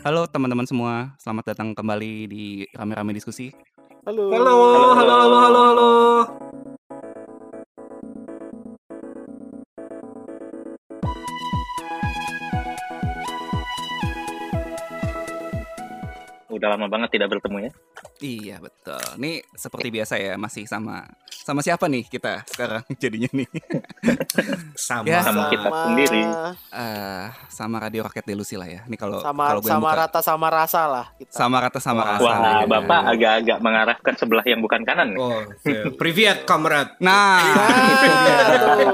Halo teman-teman semua, selamat datang kembali di Rame-Rame Diskusi. Halo. Halo, halo, halo, halo, halo. Udah lama banget tidak bertemu ya. Iya betul. Nih seperti biasa ya, masih sama sama siapa nih kita sekarang jadinya nih? Sama. Ya, Sama kita sendiri. Eh, sama Radio Rakyat Delusi lah ya. Nih kalau sama kalau gue sama buka- rata sama rasa lah kita. sama rata sama rasa. Wah, ya. Bapak agak-agak mengarah ke sebelah yang bukan kanan. nih. Oh, ya. Privyet, kamrat. Nah,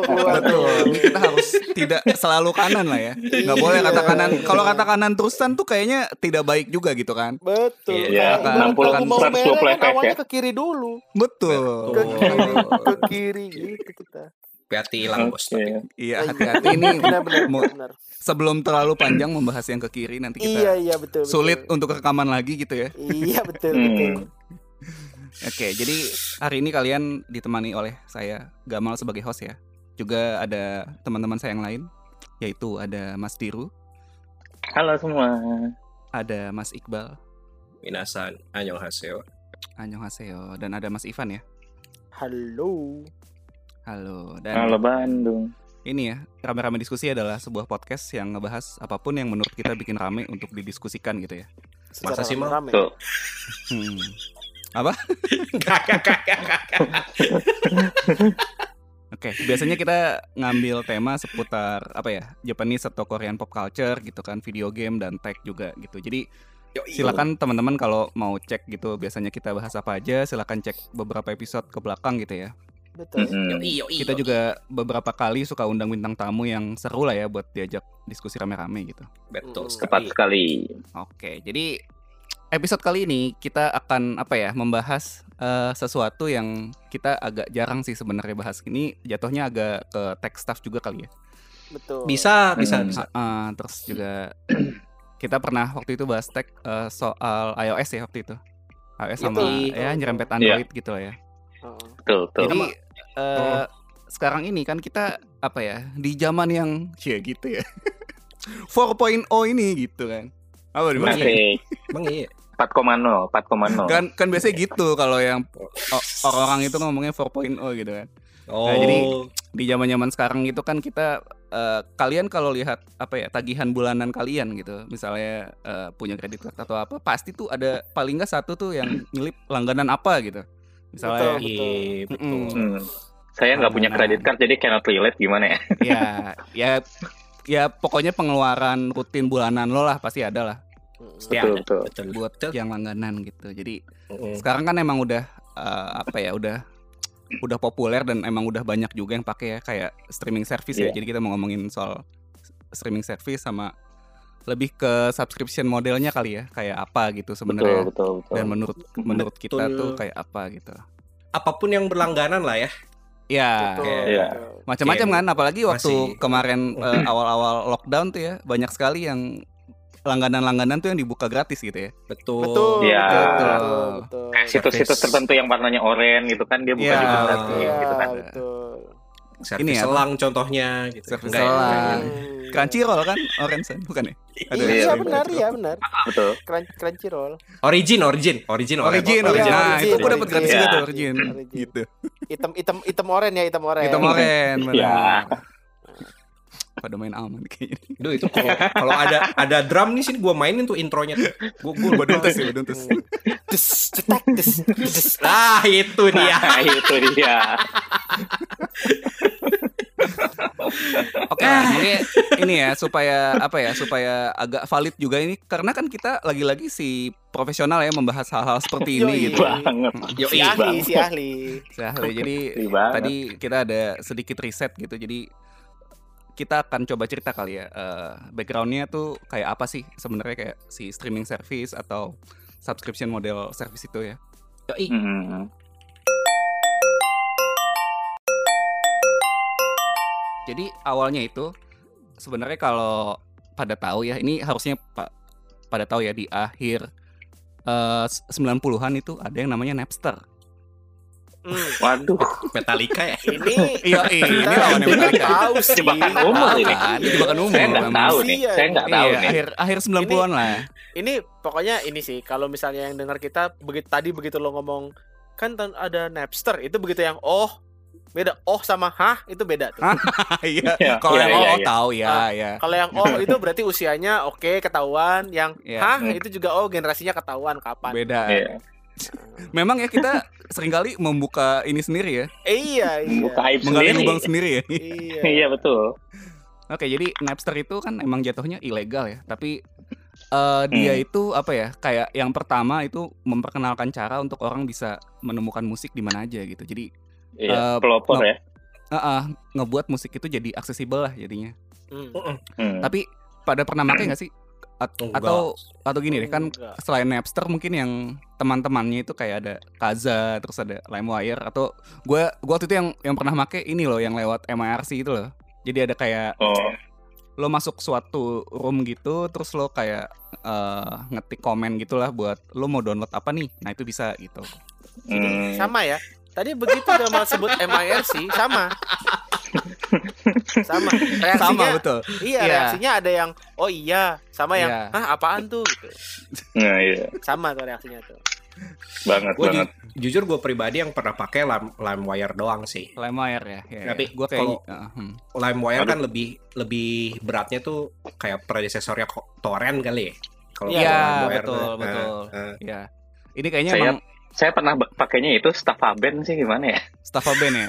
waduh. Ini kita harus tidak selalu kanan lah ya. Nggak boleh kata Iya. kanan. Kalau kata kanan terusan tuh kayaknya tidak baik juga gitu kan. Betul. Iya, 60 kalau mau 120 merah kan awalnya ya. ke kiri dulu. Betul. Ke kiri, ke kiri gitu kita. Hati hilang bos. Oke. Iya, hati-hati ini Benar benar mau- benar. sebelum terlalu panjang membahas yang ke kiri nanti kita Iya iya betul. betul. sulit untuk rekaman lagi gitu ya. Iya betul Hmm. betul. Oke, jadi hari ini kalian ditemani oleh saya Gamal sebagai host ya. Juga ada teman-teman saya yang lain, yaitu ada Mas Diru, Halo semua. ada Mas Iqbal, Minasan, annyeonghaseyo. Annyeonghaseyo, dan ada Mas Ivan ya. Halo. Halo. Dan Halo Bandung. ini ya, rame-rame diskusi adalah sebuah podcast yang ngebahas apa pun yang menurut kita bikin rame untuk didiskusikan gitu ya. Masa sih. Tuh. Hmm. Gak. Oke, biasanya kita ngambil tema seputar apa ya, Japanese atau Korean pop culture gitu kan, video game dan tech juga gitu. Jadi. Silakan teman-teman kalau mau cek gitu, biasanya kita bahas apa aja, silakan cek beberapa episode ke belakang gitu ya. Betul. Mm-mm. Yoi, yoi, Kita yoi. juga beberapa kali suka undang bintang tamu yang seru lah ya buat diajak diskusi rame-rame gitu. Betul Mm. Tepat sekali. sekali. Oke, jadi episode kali ini kita akan apa ya, membahas eh, sesuatu yang kita agak jarang sih sebenarnya bahas ini jatuhnya agak ke tech stuff juga kali ya. Betul. Bisa, bisa, Hmm. bisa. Ah, terus juga kita pernah waktu itu bahas tech eh, soal iOS ya waktu itu. iOS sama Betul. ya nyerempet Iya. Android gitu lah ya. Heeh. Betul, betul. Jadi Sama- eh, sekarang ini kan kita apa ya di zaman yang ya gitu ya 4.0 ini gitu kan. Apa di mana? Bang iya. 4,0, 4,0. Kan kan biasanya gitu kalau yang orang-orang itu ngomongnya 4.0 gitu kan. Oh, jadi- Di zaman-zaman sekarang gitu kan kita eh, kalian kalau lihat apa ya tagihan bulanan kalian gitu, misalnya eh, punya kredit card atau apa, pasti tuh ada paling nggak satu tuh yang nyelip langganan apa gitu. Misalnya Betul. iya, betul. Mm-mm. Hmm. Saya nggak punya Nah. kredit card jadi cannot relate gimana ya? ya ya ya pokoknya pengeluaran rutin bulanan lo lah pasti ada lah Mm. Ya, Betul, betul. betul. buat Betul. yang langganan gitu. Jadi Mm. sekarang kan emang udah eh, apa ya udah udah populer dan emang udah banyak juga yang pakai ya kayak streaming service ya. Iya. Jadi kita mau ngomongin soal streaming service sama lebih ke subscription modelnya kali ya kayak apa gitu Betul, sebenarnya betul, betul. dan menurut menurut kita Betul. tuh kayak apa gitu. Apa pun yang berlangganan lah ya. Ya, Betul, Iya. betul. macam-macam kan apalagi waktu masih- kemarin eh, awal-awal lockdown tuh ya banyak sekali yang langganan-langganan tuh yang dibuka gratis gitu ya. Betul. Betul. Iya. Betul. Betul. Situs-situs tertentu yang warnanya oranye gitu kan dia bukan Iya. juga gratis Iya, gitu kan. betul. Servis Ini ya, selang contohnya gitu. Servis Enggak ya? selang. Hmm. Crunchyroll kan orange kan? bukan ya? Aduh, Iya, Iya, benar, iya benar. Betul. Crunch, Crunchyroll. Origin, origin, origin, Origin, iya, origin. Nah, origin, itu gue dapet origin. gratis Iya. juga tuh origin. Origin. Gitu. Hitam hitam hitam oren ya, hitam oren. Itu oren, Iya. benar. Pada main aman kayaknya. Duh itu kalau kalau ada ada drum nih sini gua mainin tuh intronya. Gue gue baduntes ya, baduntes. Des, cetak, des, des. Ah, itu dia. Nah, itu dia. Oke, lah, mungkin ini ya supaya apa ya supaya agak valid juga ini karena kan kita lagi-lagi si profesional ya membahas hal-hal seperti ini Yoi. gitu. Banget. Yo, Si iya, ahli, si ahli. Sehari. Jadi Sedih banget. tadi kita ada sedikit riset gitu. Jadi kita akan coba cerita kali ya eh, backgroundnya tuh kayak apa sih sebenarnya kayak si streaming service atau subscription model service itu ya. Yoi. Hmm. Jadi awalnya itu sebenarnya kalau pada tahu ya ini harusnya Pak pada tahu ya di akhir eh, 90-an itu ada yang namanya Napster. Hmm, Waduh, Metallica ya. ini Iya, ini nggak Metallica. tahu sih. Jebakan umur ini. Itu jebakan umur. saya nggak memang. tahu nih. Iya, Saya nggak tahu Iya, nih. akhir akhir 90-an lah. Ini pokoknya ini sih kalau misalnya yang dengar kita begitu tadi begitu lo ngomong kan ada Napster itu begitu yang oh beda oh sama hah itu beda tuh. Iya. Iya, Kalau yang oh tahu ya, ya. Kalau yang oh itu berarti usianya oke ketahuan, yang hah itu juga oh generasinya ketahuan kapan. Beda. Memang ya kita sering kali membuka ini sendiri ya, Eh, iya iya. Buka aib menggali sendiri. lubang sendiri ya. Iya. Iya betul. Oke, jadi Napster itu kan emang jatuhnya ilegal ya, tapi eh, dia Hmm. itu apa ya? Kayak yang pertama itu memperkenalkan cara untuk orang bisa menemukan musik di mana aja gitu. Jadi Iya, Eh, pelopor ya. eh, eh, ngebuat musik itu jadi aksesibel lah jadinya. Hmm. Hmm. Tapi pada pernah pakai nggak sih? At- Enggak. atau atau gini deh kan Enggak. selain Napster mungkin yang teman-temannya itu kayak ada Kaza terus ada LimeWire atau gue gua waktu itu yang yang pernah make ini loh yang lewat MIRC itu loh. Jadi ada kayak Oh, lo masuk suatu room gitu terus lo kayak eh, ngetik komen gitulah buat lo mau download apa nih nah itu bisa gitu hmm. Sama ya. Tadi begitu udah malah sebut MIRC sama. sama. Reaksinya sama betul Iya, Iya. reaksinya ada yang oh iya, sama yang Iya. hah apaan tuh gitu. Nah, iya. Sama tuh reaksinya tuh. Banget Gue banget. jujur gue pribadi yang pernah pakai Lime, LimeWire doang sih. LimeWire ya, ya, Tapi gue kayak kalau- eh, hmm. LimeWire Aduh. kan lebih lebih beratnya tuh kayak predecesornya ko- torrent kali ya. Kalau Iya, kalau Iya, LimeWire betul, tuh, betul. eh, eh. ya ini kayaknya Saya- emang Saya pernah pakainya itu Staffaben sih gimana ya? Staffaben ya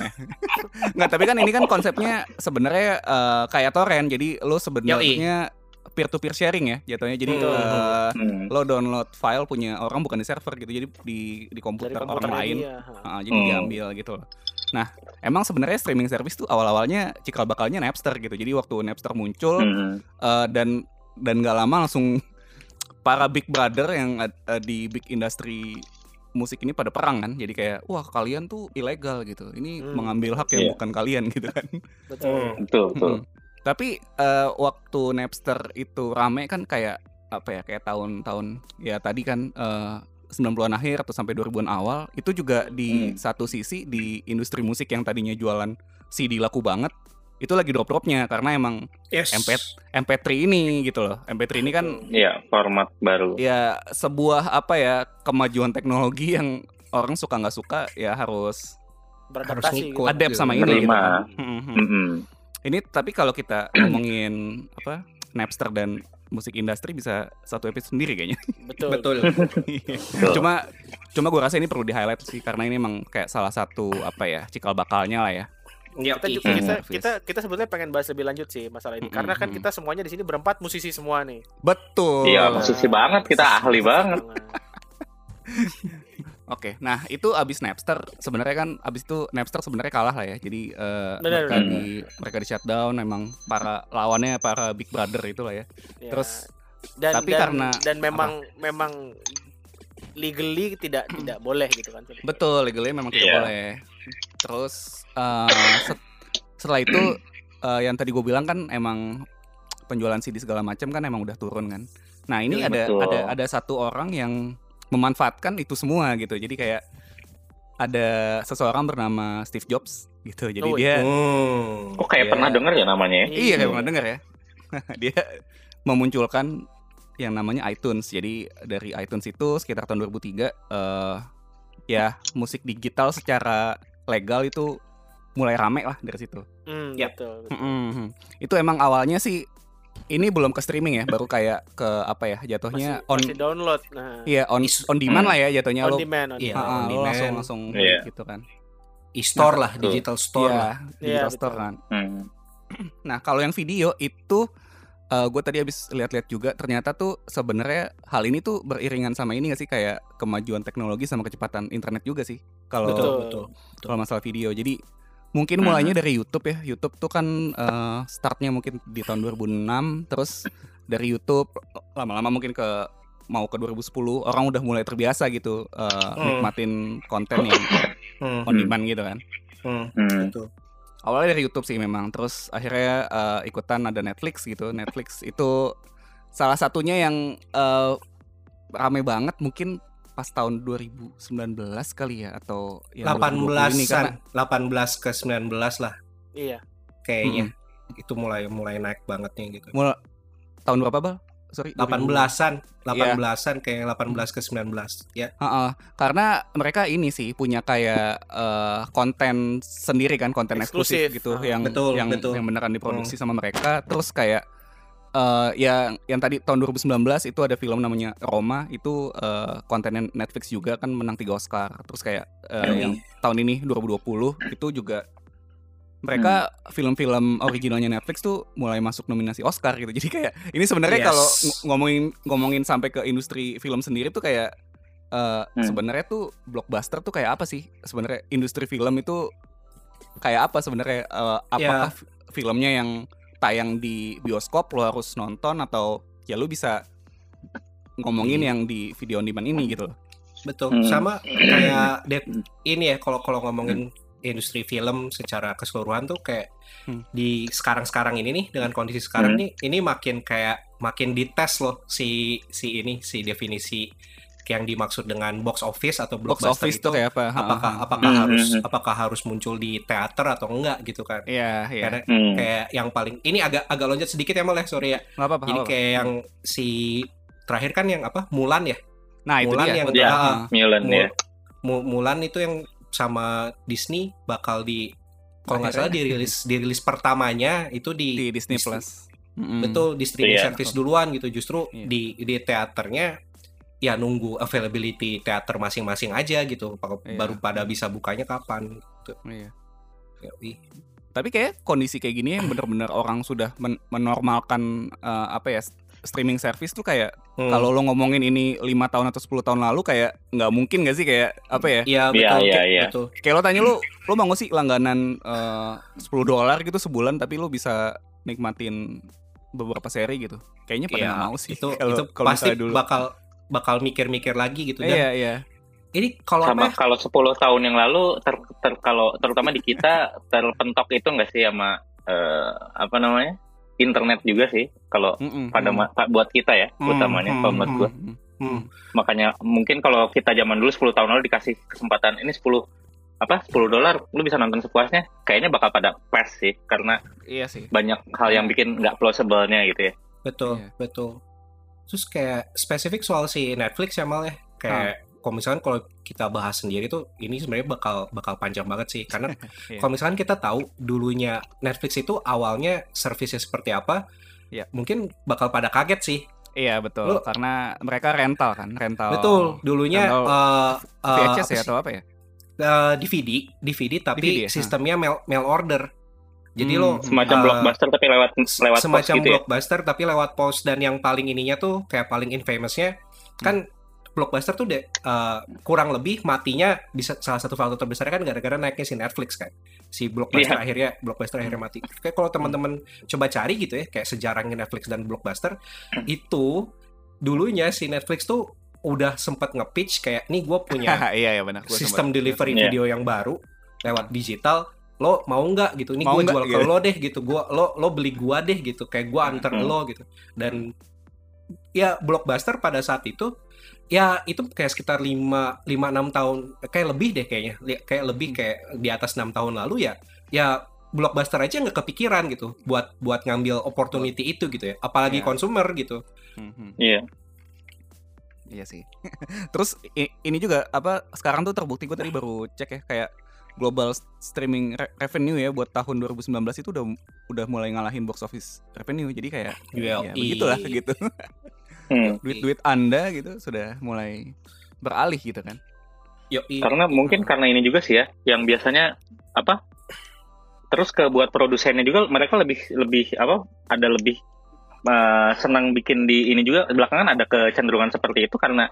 nggak tapi kan ini kan konsepnya sebenarnya eh, kayak torrent jadi lo sebenarnya peer to peer sharing ya jatuhnya jadi Hmm. eh, Hmm. lo download file punya orang bukan di server gitu jadi di di Dari komputer orang komputernya lain dia. Ah, jadi Hmm. diambil gitu loh. Nah, emang sebenarnya streaming service tuh awal-awalnya cikal bakalnya Napster gitu. Jadi waktu Napster muncul Hmm. eh, dan dan nggak lama langsung para big brother yang eh, di big industry musik ini pada perang kan. Jadi kayak wah kalian tuh ilegal gitu. Ini Hmm. mengambil hak yang Iya. bukan kalian gitu kan. Betul. Hmm. Betul, betul. Mm-mm. Tapi eh, waktu Napster itu rame kan kayak apa ya kayak tahun-tahun ya tadi kan eh, 90-an akhir atau sampai 2000-an awal itu juga di Hmm. satu sisi di industri musik yang tadinya jualan CD laku banget itu lagi drop-dropnya karena emang Yes. MP MP3 ini gitu loh. MP3 ini kan Iya, format baru. ya sebuah apa ya kemajuan teknologi yang orang suka nggak suka ya harus Beradaptasi ngikut. gitu. adapt sama ini Menerima. gitu kan. Hmm, hmm. Mm-mm. Ini tapi kalau kita ngomongin apa Napster dan musik industri bisa satu episode sendiri kayaknya. Betul. Betul. Betul. cuma cuma gue rasa ini perlu di highlight sih karena ini emang kayak salah satu apa ya cikal bakalnya lah ya. Ya, Kita, juga, Hmm. kita, Service. kita kita sebetulnya pengen bahas lebih lanjut sih masalah ini Mm-mm. karena kan kita semuanya di sini berempat musisi semua nih. Betul. Iya, musisi banget kita ahli banget. Oke, nah itu abis Napster sebenarnya kan abis itu Napster sebenarnya kalah lah ya. Jadi eh, Benar, mereka benar. di mereka di shutdown emang para lawannya para Big Brother itu lah ya. Ya. Terus dan, tapi dan, karena dan memang memang legally tidak tidak boleh gitu kan. Betul, legally memang tidak Iya. boleh. Terus eh, set- setelah itu eh, yang tadi gue bilang kan emang penjualan CD segala macam kan emang udah turun kan. Nah ini Iya, ada betul. ada ada satu orang yang memanfaatkan itu semua gitu. Jadi kayak ada seseorang bernama Steve Jobs gitu. Jadi Oh, dia. Oh, kayak Iya. pernah denger ya namanya ya? iya kayak pernah dengar ya. dia memunculkan yang namanya iTunes. Jadi dari iTunes itu sekitar tahun 2003 eh ya musik digital secara legal itu mulai rame lah dari situ. Hmm, Ya. betul. betul. Mm-mm. Itu emang awalnya sih ini belum ke streaming ya, baru kayak ke apa ya jatuhnya Masih, on masih download. Nah, iya on on demand Hmm. lah ya jatuhnya on lo. demand, on Iya, Ah, demand. ah, on lo demand. langsung langsung Iya. gitu kan. E-store lah, Betul. digital store Iya, lah. digital Iya, store betul. kan. Hmm. Nah, kalau yang video itu gue tadi habis lihat-lihat juga ternyata tuh sebenarnya hal ini tuh beriringan sama ini gak sih kayak kemajuan teknologi sama kecepatan internet juga sih. Kalau Betul, Betul. betul. kalau masalah video. Jadi mungkin Mhm. mulainya dari YouTube ya. YouTube tuh kan eh, startnya mungkin di tahun 2006 terus dari YouTube lama-lama mungkin ke mau ke 2010 orang udah mulai terbiasa gitu eh, Hmm. nikmatin konten yang Hmm. on demand gitu kan. Hmm. Hmm. Awalnya dari YouTube sih memang terus akhirnya eh, ikutan ada Netflix gitu Netflix itu salah satunya yang eh, rame banget mungkin pas tahun 2019 kali ya atau yang 2020 ini 18-an, karena 18 ke 19 lah Iya. kayaknya. Itu mulai mulai naik bangetnya gitu. mulai tahun berapa bal? Sorry 18-an, Iya. 18-an kayak 18 ke 19 ya. Heeh, karena mereka ini sih punya kayak eh, konten sendiri kan konten eksklusif, Eksklusif. gitu Ah. yang Betul, yang betul. yang beneran diproduksi sama mereka terus kayak eh yang yang tadi tahun 2019 itu ada film namanya Roma itu eh, kontennya Netflix juga kan menang tiga Oscar terus kayak eh, Hmm. yang tahun ini 2020 itu juga mereka film-film originalnya Netflix tuh mulai masuk nominasi Oscar gitu. Jadi kayak ini sebenarnya Yes. kalau ng- ngomongin ngomongin sampai ke industri film sendiri tuh kayak eh, sebenarnya tuh blockbuster tuh kayak apa sih? Sebenarnya industri film itu kayak apa sebenarnya? Eh, apakah fi- filmnya yang tayang di bioskop lo harus nonton atau ya lu bisa ngomongin yang di video on demand ini gitu loh? Betul. Hmm. Sama kayak Dead- ini ya kalau kalau ngomongin industri film secara keseluruhan tuh kayak Hmm. di sekarang-sekarang ini nih dengan kondisi sekarang Hmm. nih ini makin kayak makin dites loh si si ini si definisi yang dimaksud dengan box office atau box blockbuster office itu tuh kayak apa apakah Ha, ha, apakah Hmm, harus apakah harus muncul di teater atau enggak gitu kan Iya, iya. karena Hmm. kayak yang paling ini agak agak loncat sedikit ya mal ya sorry ya apa-apa. jadi nggak apa-apa. kayak yang si terakhir kan yang apa Mulan ya nah itu Mulan dia. yang betul. Iya. Ha. Milan Mul- ya. Mu- Mulan itu yang sama Disney bakal di kalau nggak salah dirilis dirilis pertamanya itu di, di Disney Plus. Betul di streaming Iya. service duluan gitu justru Iya. di di teaternya ya nunggu availability teater masing-masing aja gitu Iya. baru pada bisa bukanya kapan gitu. Iya. Ya, ih. Tapi kayak kondisi kayak gini yang bener-bener orang sudah men- menormalkan eh, apa ya streaming service tuh kayak Hmm. kalau lo ngomongin ini lima tahun atau 10 tahun lalu kayak nggak mungkin gak sih kayak apa ya? Iya Iya, betul, iya, kayak- iya. betul. Kayak lo tanya lo lo mau sih langganan eh, 10 dolar gitu sebulan tapi lo bisa nikmatin beberapa seri gitu. Kayaknya pada nggak mau sih. itu kalau itu kalau pasti dulu. bakal bakal mikir-mikir lagi gitu Iya, iya. ini kalau Sama apa ya? kalau 10 tahun yang lalu ter, ter- kalau terutama di kita terpentok itu enggak sih sama eh, apa namanya? Internet juga sih kalau pada mm. ma- pa- buat kita ya Hmm, utamanya hmm, kalau menurut gua. Mm-mm. Hmm. Makanya mungkin kalau kita zaman dulu 10 tahun lalu dikasih kesempatan ini 10 apa 10 dolar lu bisa nonton sepuasnya kayaknya bakal pada pas sih karena Iya sih. banyak hal yang bikin nggak plausible-nya gitu ya. Betul, Iya. betul. Terus kayak spesifik soal si Netflix ya Mal ya. Kayak kalau misalkan kalau kita bahas sendiri tuh ini sebenarnya bakal bakal panjang banget sih karena Iya. kalau misalkan kita tahu dulunya Netflix itu awalnya servisnya seperti apa, Iya. mungkin bakal pada kaget sih. Iya betul, Lu- karena mereka rental kan, rental. Betul, dulunya Rental eh, eh, VHS ya atau apa ya? Eh, DVD, DVD tapi DVD ya? sistemnya mail mail order. Jadi Hmm, lo Semacam eh, blockbuster tapi lewat lewat pos semacam gitu ya. blockbuster tapi lewat pos dan yang paling ininya tuh kayak paling infamousnya kan blockbuster tuh deh uh, kurang lebih matinya bisa salah satu faktor terbesarnya kan gara-gara naiknya si Netflix kan si blockbuster Iya. akhirnya blockbuster akhirnya mati kayak kalau teman-teman coba cari gitu ya kayak sejarahnya Netflix dan blockbuster itu dulunya si Netflix tuh udah sempat nge-pitch kayak nih gue punya iya iya benar. Gua sistem sempat- delivery Iya. video yang baru lewat digital lo mau nggak gitu ini gue jual ke gitu. lo deh gitu gua lo lo beli gua deh gitu kayak gua anter Hmm. lo gitu dan ya blockbuster pada saat itu ya itu kayak sekitar 5 5 6 tahun kayak lebih deh kayaknya kayak lebih Hmm. kayak di atas enam tahun lalu ya ya blockbuster aja nggak kepikiran gitu buat buat ngambil opportunity itu gitu ya apalagi Iya. konsumer gitu Mhm. Iya. Iya sih. Terus ini juga apa sekarang tuh terbukti gue tadi baru cek ya kayak global streaming re- revenue ya buat tahun 2019 itu udah udah mulai ngalahin box office revenue. Jadi kayak Well, ya begitulah gitu. Hmm. Duit-duit Anda gitu sudah mulai beralih gitu kan. Yoi. Karena mungkin karena ini juga sih ya, yang biasanya apa? Terus ke buat produsennya juga mereka lebih lebih apa? Ada lebih eh, senang bikin di ini juga belakangan ada kecenderungan seperti itu karena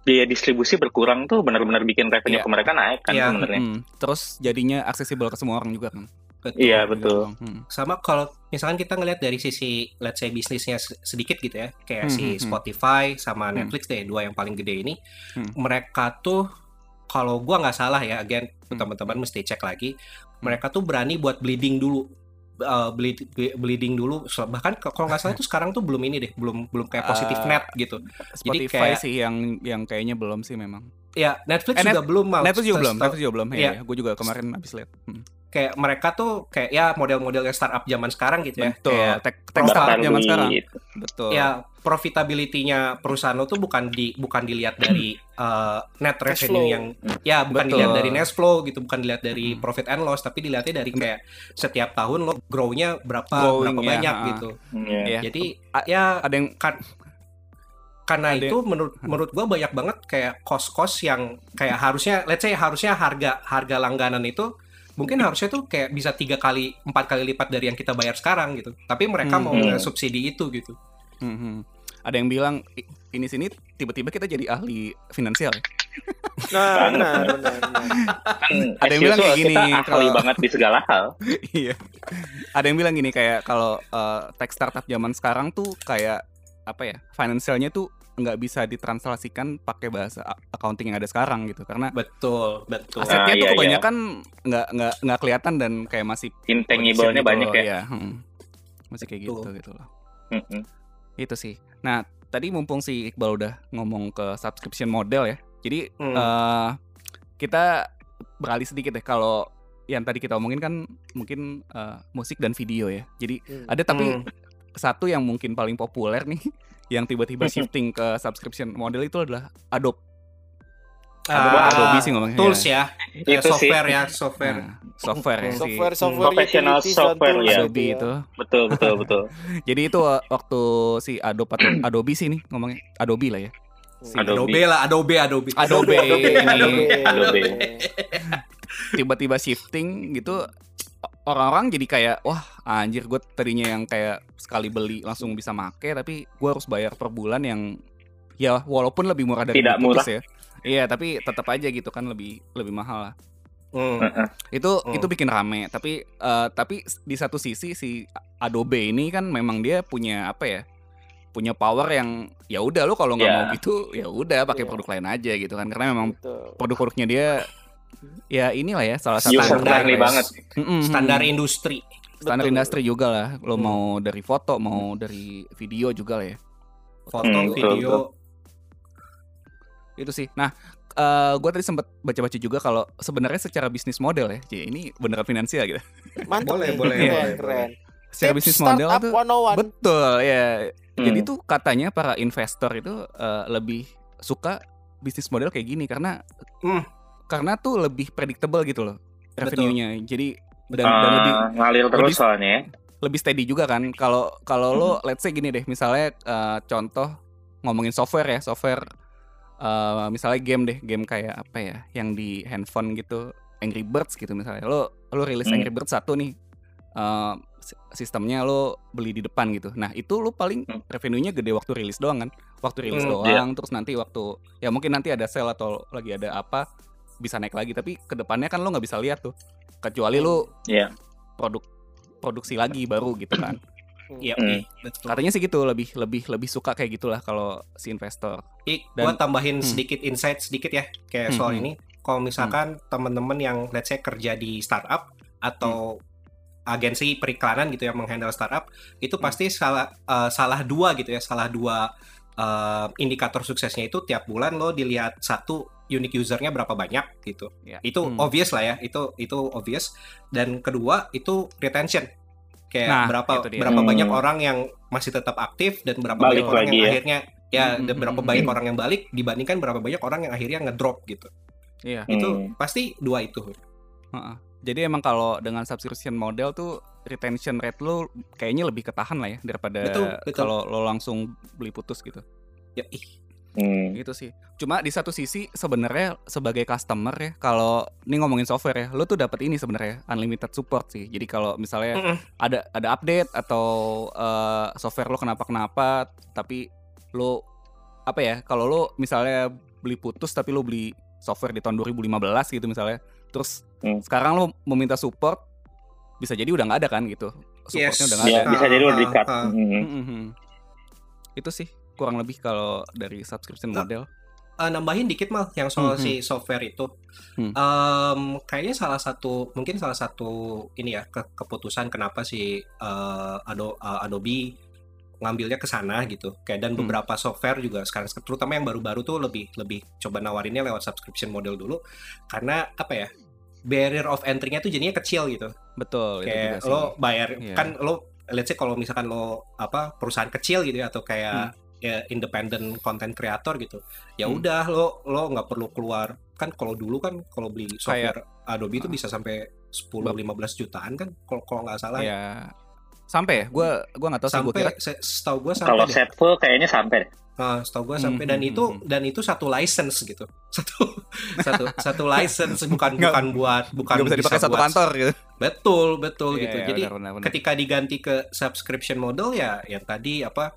biaya distribusi berkurang tuh benar-benar bikin revenue Iya. ke mereka naik kan Iya. sebenarnya. Mm, Terus jadinya aksesibel ke semua orang juga kan. Betul. Iya betul. Hmm. sama kalau misalkan kita ngelihat dari sisi let's say bisnisnya se- sedikit gitu ya kayak Hmm, si hmm, hmm. Spotify sama Hmm. Netflix deh dua yang paling gede ini Hmm. mereka tuh kalau gua nggak salah ya again Hmm. teman-teman mesti cek lagi mereka tuh berani buat bleeding dulu uh, bleed- ble- bleeding dulu bahkan kalau nggak salah itu sekarang tuh belum ini deh belum belum kayak positif Uh, net gitu Spotify kayak- sih yang yang kayaknya belum sih memang. ya Netflix Eh, Net- juga belum mau Netflix juga belum, Netflix juga belum. Iya. Iya, gue juga kemarin habis lihat. Hmm. Kayak mereka tuh kayak ya model-model yang startup zaman sekarang gitu ya Betul. kayak Tech, tech startup zaman sekarang. Betul. ya profitability-nya perusahaan lo tuh bukan di bukan dilihat dari uh, net revenue yang ya bukan Betul. dilihat dari net flow gitu bukan dilihat dari Hmm. profit and loss tapi dilihatnya dari kayak setiap tahun lo grow-nya berapa Growing, berapa ya, banyak ha. gitu Iya. Iya. jadi A- ya Ada yang karena Ada- itu menurut menurut gua banyak banget kayak kos-kos yang kayak harusnya let's say harusnya harga harga langganan itu mungkin harusnya tuh kayak bisa tiga kali empat kali lipat dari yang kita bayar sekarang gitu tapi mereka mau Hmm. subsidi itu gitu Hmm, hmm. ada yang bilang "I- ini sini tiba-tiba kita jadi ahli finansial ya. Nah, benar, benar, benar. Kan Ada yang bilang kayak gini, kita ahli kalau- banget di segala hal. Iya. Ada yang bilang gini kayak kalau eh, tech startup zaman sekarang tuh kayak apa ya? Finansialnya tuh nggak bisa ditranslasikan pakai bahasa accounting yang ada sekarang gitu karena betul betul Nah, asetnya tuh iya, iya. kebanyakan nggak nggak nggak kelihatan dan kayak masih Intangible-nya banyak gitu, ya. iya, hmm. Masih kayak gitu Betul. gitu loh. Mm-mm. Itu sih. Nah, tadi mumpung si Iqbal udah ngomong ke subscription model ya. Jadi Hmm. eh, kita beralih sedikit deh kalau yang tadi kita omongin kan mungkin eh, musik dan video ya. Jadi Hmm. ada tapi Hmm. satu yang mungkin paling populer nih yang tiba-tiba shifting ke subscription model itu adalah Adobe. Adobe, Ah, Adobe sih ngomongnya. tools ya, Ya, Itu sih. software ya software Nah, software ya si Software, software, Professional dan software, ya. Adobe itu. Betul, betul, betul. Jadi itu uh, waktu si Adobe atau Adobe sih nih ngomongnya Adobe lah ya. Si Adobe. Adobe lah Adobe Adobe Adobe ini Adobe. tiba-tiba shifting gitu orang-orang jadi kayak wah anjir gue tadinya yang kayak sekali beli langsung bisa make tapi gue harus bayar per bulan yang ya walaupun lebih murah dari Tidak putus ya iya tapi tetap aja gitu kan lebih lebih mahal lah Hmm. Heeh. itu Hmm. itu bikin rame tapi eh, tapi di satu sisi si Adobe ini kan memang dia punya apa ya punya power yang ya udah lo kalau nggak Ya. mau gitu ya udah pakai Iya. produk lain aja gitu kan karena memang produk-produknya dia ya inilah ya salah satu User Standar friendly banget. Mm-mm. standar industri standar Betul. industri juga lah lo Hmm. mau dari foto mau dari video juga lah ya foto Hmm, betul, video itu sih nah gue tadi sempat baca-baca juga kalau sebenarnya secara bisnis model ya Cie, ini beneran finansial gitu Mantap Boleh, boleh, keren, boleh, keren. secara bisnis model startup tuh 101. betul ya Hmm. jadi tuh katanya para investor itu eh, lebih suka bisnis model kayak gini karena Hmm. Karena tuh lebih predictable gitu loh revenue-nya. Jadi dan, Ah, dan lebih ngalir terus lebih- soalnya ya. lebih steady juga kan. Kalau kalau lo let's say gini deh misalnya eh, contoh ngomongin software ya software eh, misalnya game deh game kayak apa ya yang di handphone gitu Angry Birds gitu misalnya. Lo lo rilis Hmm. Angry Birds satu nih si- sistemnya lo beli di depan gitu. Nah itu lo paling Hmm. revenue-nya gede waktu rilis doang kan. Waktu rilis Hmm, doang terus nanti waktu ya mungkin nanti ada sale atau lagi ada apa bisa naik lagi tapi ke depannya kan lo nggak bisa lihat tuh kecuali lo Iya. produk produksi lagi baru gitu kan Iya, Hmm. betul. katanya sih gitu lebih lebih lebih suka kayak gitulah kalau si investor Ik, Dan- gua tambahin Hmm. sedikit insight sedikit ya kayak Hmm, soal hmm. ini. Kalau misalkan teman-teman yang let's say kerja di startup atau agensi periklanan gitu yang menghandle startup, itu Hmm. pasti salah eh, salah dua gitu ya, salah dua eh, indikator suksesnya itu tiap bulan lo dilihat satu unique usernya berapa banyak gitu. ya. Itu Hmm. obvious lah ya, itu itu obvious. Dan kedua itu retention. Kayak Nah, berapa berapa Hmm. banyak orang yang masih tetap aktif dan berapa Balik banyak orang lagi yang ya. akhirnya ya Hmm, dan hmm, berapa hmm, banyak hmm. orang yang balik dibandingkan berapa banyak orang yang akhirnya ngedrop gitu. Iya. Itu Hmm. pasti dua itu. heeh. Jadi emang kalau dengan subscription model tuh retention rate lo kayaknya lebih ketahan lah ya daripada Betul, betul. kalau lo langsung beli putus gitu. Ya, ih, Hmm. Gitu sih. Cuma di satu sisi sebenarnya sebagai customer ya, kalau ini ngomongin software ya, lo tuh dapat ini sebenarnya unlimited support sih. Jadi kalau misalnya Mm-mm. ada ada update atau eh, software lo kenapa-kenapa, tapi lo apa ya? Kalau lo misalnya beli putus tapi lo beli software di tahun 2015 gitu misalnya, terus Hmm. sekarang lo meminta support, bisa jadi udah nggak ada kan gitu. Supportnya Yes. udah nggak Iya, ada. bisa jadi udah Ah, di-cut. ah, ah. Hmm. Mhm. Itu sih kurang lebih kalau dari subscription Nah, model. uh, nambahin dikit mal yang soal Hmm, si software itu. Hmm. Em, kayaknya salah satu mungkin salah satu ini ya ke- keputusan kenapa si uh, Ado- uh, Adobe ngambilnya ke sana gitu. Kayak dan Hmm. beberapa software juga sekarang terutama yang baru-baru tuh lebih lebih coba nawarinnya lewat subscription model dulu karena apa ya? barrier of entry-nya tuh jadinya kecil gitu. Betul itu juga kayak sih. lo bayar Iya. kan lo let's say kalau misalkan lo apa perusahaan kecil gitu ya atau kayak ya independent content creator gitu ya Hmm. udah lo lo nggak perlu keluar kan kalau dulu kan kalau beli software Adobe itu Ah. bisa sampai 10 15 jutaan kan kalau kalau nggak salah ya. Sampai ya? Gua gua nggak tahu sih gua sampai kira. se- setahu gue Kalau sampai deh. set full kayaknya sampai. Ah, setahu gue Hmm, sampai. Dan hmm, itu hmm, dan itu satu license gitu. Satu satu. satu license bukan Nggak- bukan buat bukan bisa dipakai satu buat- kantor gitu. Betul betul Iya, gitu. iya, jadi benar, benar, benar. ketika diganti ke subscription model ya yang tadi apa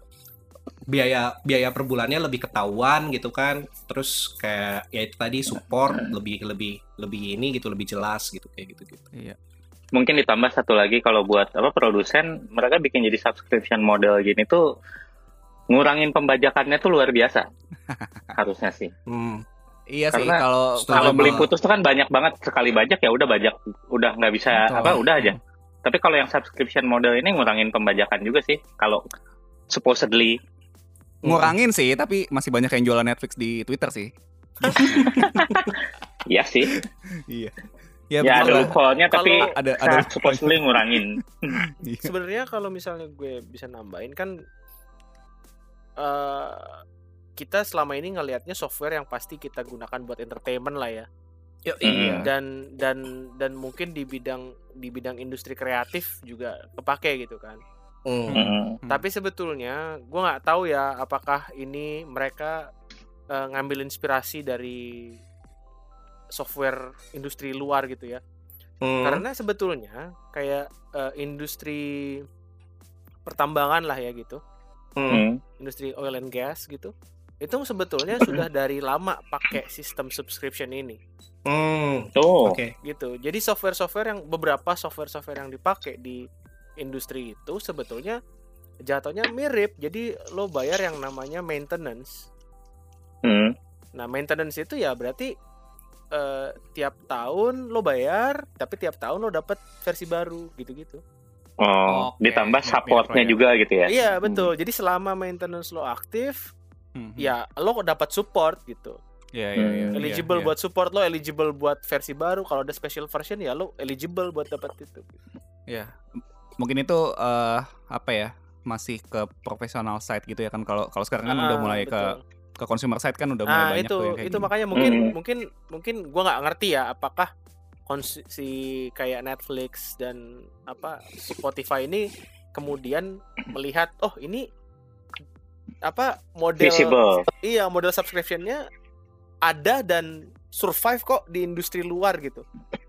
biaya biaya per bulannya lebih ketahuan gitu kan. Terus kayak ya itu tadi support lebih lebih lebih ini gitu lebih jelas gitu kayak gitu gitu iya Mungkin ditambah satu lagi kalau buat apa produsen mereka bikin jadi subscription model gini tuh ngurangin pembajakannya tuh luar biasa. Harusnya sih. hmm. iya sih Karena kalau setelah Kalau Sama- beli putus tuh kan banyak banget sekali bajak ya udah bajak udah nggak bisa Betul. apa udah aja. Tapi kalau yang subscription model ini ngurangin pembajakan juga sih. Kalau supposedly ngurangin sih tapi masih banyak yang jualan Netflix di Twitter sih ya sih. iya Ya, ada begitulah. loophole-nya tapi ada ada supposedly ngurangin. Iya. sebenarnya kalau misalnya gue bisa nambahin kan eh kita selama ini ngelihatnya software yang pasti kita gunakan buat entertainment lah ya Yo, iya. dan dan dan mungkin di bidang di bidang industri kreatif juga kepake gitu kan Hmm. Mm-mm. Hmm. tapi sebetulnya gue nggak tahu ya apakah ini mereka eh, ngambil inspirasi dari software industri luar gitu ya Hmm. karena sebetulnya kayak eh, industri pertambangan lah ya gitu Hmm. Hmm. industri oil and gas gitu itu sebetulnya sudah dari lama pakai sistem subscription ini Hmm. Tuh. Oke. gitu jadi software-software yang beberapa software-software yang dipakai di industri itu sebetulnya jatuhnya mirip jadi lo bayar yang namanya maintenance Hmm. nah maintenance itu ya berarti eh, tiap tahun lo bayar tapi tiap tahun lo dapat versi baru gitu-gitu Oh, Oke, ditambah supportnya ya. juga gitu ya. iya betul jadi selama maintenance lo aktif Hmm. ya lo dapat support gitu Iya, iya, iya, Hmm. eligible iya, buat support lo eligible buat versi baru kalau ada special version ya lo eligible buat dapat itu iya. Mungkin itu eh, apa ya masih ke profesional side gitu ya kan kalau kalau sekarang kan udah Ah, mulai ke betul. ke consumer side kan udah mulai ah banyak itu tuh yang kayak itu gini. makanya mungkin Hmm. mungkin mungkin gua nggak ngerti ya apakah si kayak Netflix dan apa Spotify ini kemudian melihat oh ini apa model Visible. iya model subscriptionnya ada dan survive kok di industri luar gitu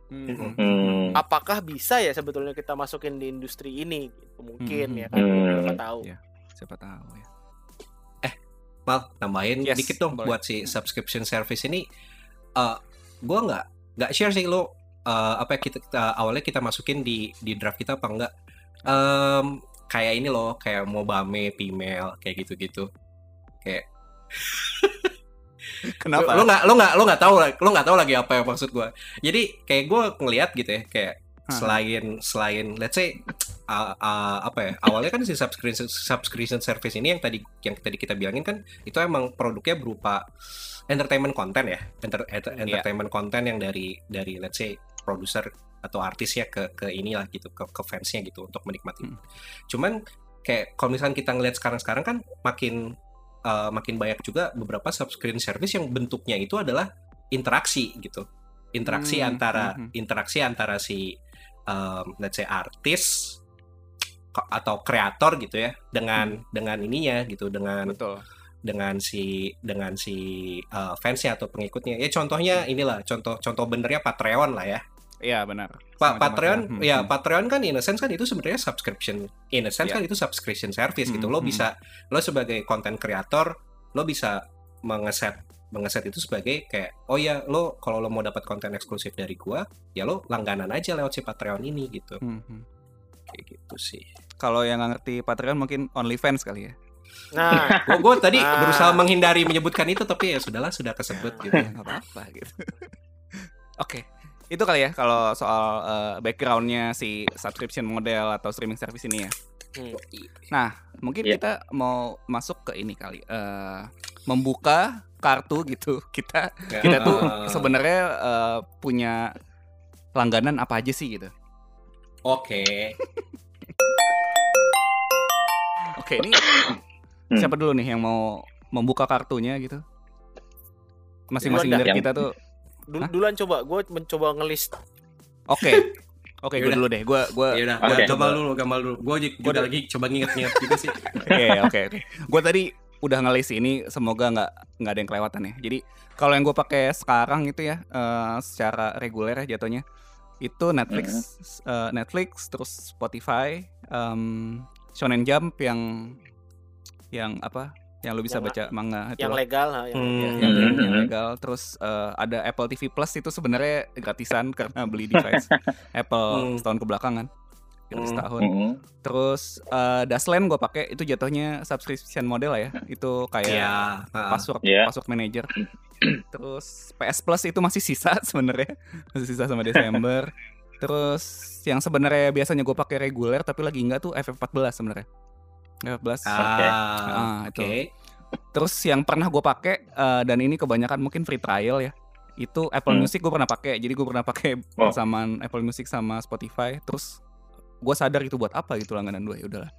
Hmm. Hmm. apakah bisa ya sebetulnya kita masukin di industri ini gitu. mungkin Hmm. ya kan Hmm. siapa tahu Iya. siapa tahu ya Mal, nambahin Yes, dikit dong boleh. buat si subscription service ini. eh gua nggak nggak share sih lo eh, apa ya, kita, kita- awalnya kita masukin di di draft kita apa enggak. Em, kayak ini loh, kayak mobame, female, kayak gitu-gitu. Kayak kenapa lo nggak lo nggak lo nggak tahu lo nggak tahu lagi apa yang maksud gua. Jadi kayak gua ngelihat gitu ya, kayak. Selain selain let's say uh, uh, apa ya awalnya kan si subscription subscription service ini yang tadi yang tadi kita bilangin kan itu emang produknya berupa entertainment content ya Enter- enter- Iya. entertainment content yang dari dari let's say produser atau artis ya ke ke inilah gitu ke ke fansnya gitu untuk menikmati Hmm. cuman kayak kalau misalkan kita ngelihat sekarang-sekarang kan makin uh, makin banyak juga beberapa subscription service yang bentuknya itu adalah interaksi gitu interaksi Hmm, antara hmm, hmm. interaksi antara si um, let's say artis atau kreator gitu ya dengan dengan ininya gitu dengan betul dengan si dengan si uh, fansnya atau pengikutnya ya contohnya inilah contoh contoh benernya Patreon lah ya iya benar Pak Semacam Patreon, Hmm, ya hmm. Patreon kan in a sense kan itu sebenarnya subscription, in a sense Iya. kan itu subscription service gitu. Hmm, Lo hmm. bisa, lo sebagai content creator, lo bisa mengeset mengeset itu sebagai kayak, oh ya lo kalau lo mau dapat konten eksklusif dari gua, ya lo langganan aja lewat si Patreon ini gitu. Hmm, hmm. Kayak gitu sih. kalau yang ngerti Patreon mungkin OnlyFans kali ya Nah, Gue gue tadi Ah. berusaha menghindari menyebutkan itu tapi ya sudahlah sudah kesebut gitu. Ya, apa-apa gitu. Oke, itu kali ya kalau soal eh, backgroundnya si subscription model atau streaming service ini ya. hmm. Nah, mungkin Iya. kita mau masuk ke ini kali, eh, membuka kartu gitu. Kita kita tuh Ah. sebenarnya eh, punya langganan apa aja sih gitu. Oke. Oke, ini Hmm. siapa dulu nih yang mau membuka kartunya gitu? Masing-masing dari Yang- kita tuh. Dul- Hah? duluan coba gue mencoba ngelist. Oke. Oke, gue Yaudah. dulu deh. Gue gue Ya Oke. gamal dulu, gamal dulu. Gue juga Gua udah- lagi coba nginget-nginget juga sih. Oke oke oke. Gue tadi udah ngelis ini semoga nggak nggak ada yang kelewatan ya. Jadi kalau yang gue pakai sekarang itu ya eh, secara reguler ya jatuhnya itu Netflix, eh, Netflix terus Spotify, em, Shonen Jump yang yang apa? Yang lu bisa Yang- baca manga itu Yang loh. legal, yang Ya, Hmm. yang, yang- yang Mhm. legal. Terus eh, ada Apple TV Plus itu sebenarnya gratisan karena beli device Apple Hmm. setahun kebelakangan. Gratis Hmm. tahun. Mm-mm. Terus eh, Dasland gue pakai itu jatuhnya subscription model lah ya. Itu kayak Ya, ah. password Iya. password manager. Terus PS Plus itu masih sisa sebenarnya. Masih sisa sama Desember. Terus yang sebenarnya biasanya gue pakai reguler tapi lagi enggak tuh FF14 sebenarnya. FF14. Oke. Ah, Ah, itu. oke. Terus yang pernah gue pakai eh, dan ini kebanyakan mungkin free trial ya. Itu Apple Hmm. Music gue pernah pakai. Jadi gue pernah pakai Oh. persamaan Apple Music sama Spotify. Terus gue sadar itu buat apa gitu langganan dua ya udahlah.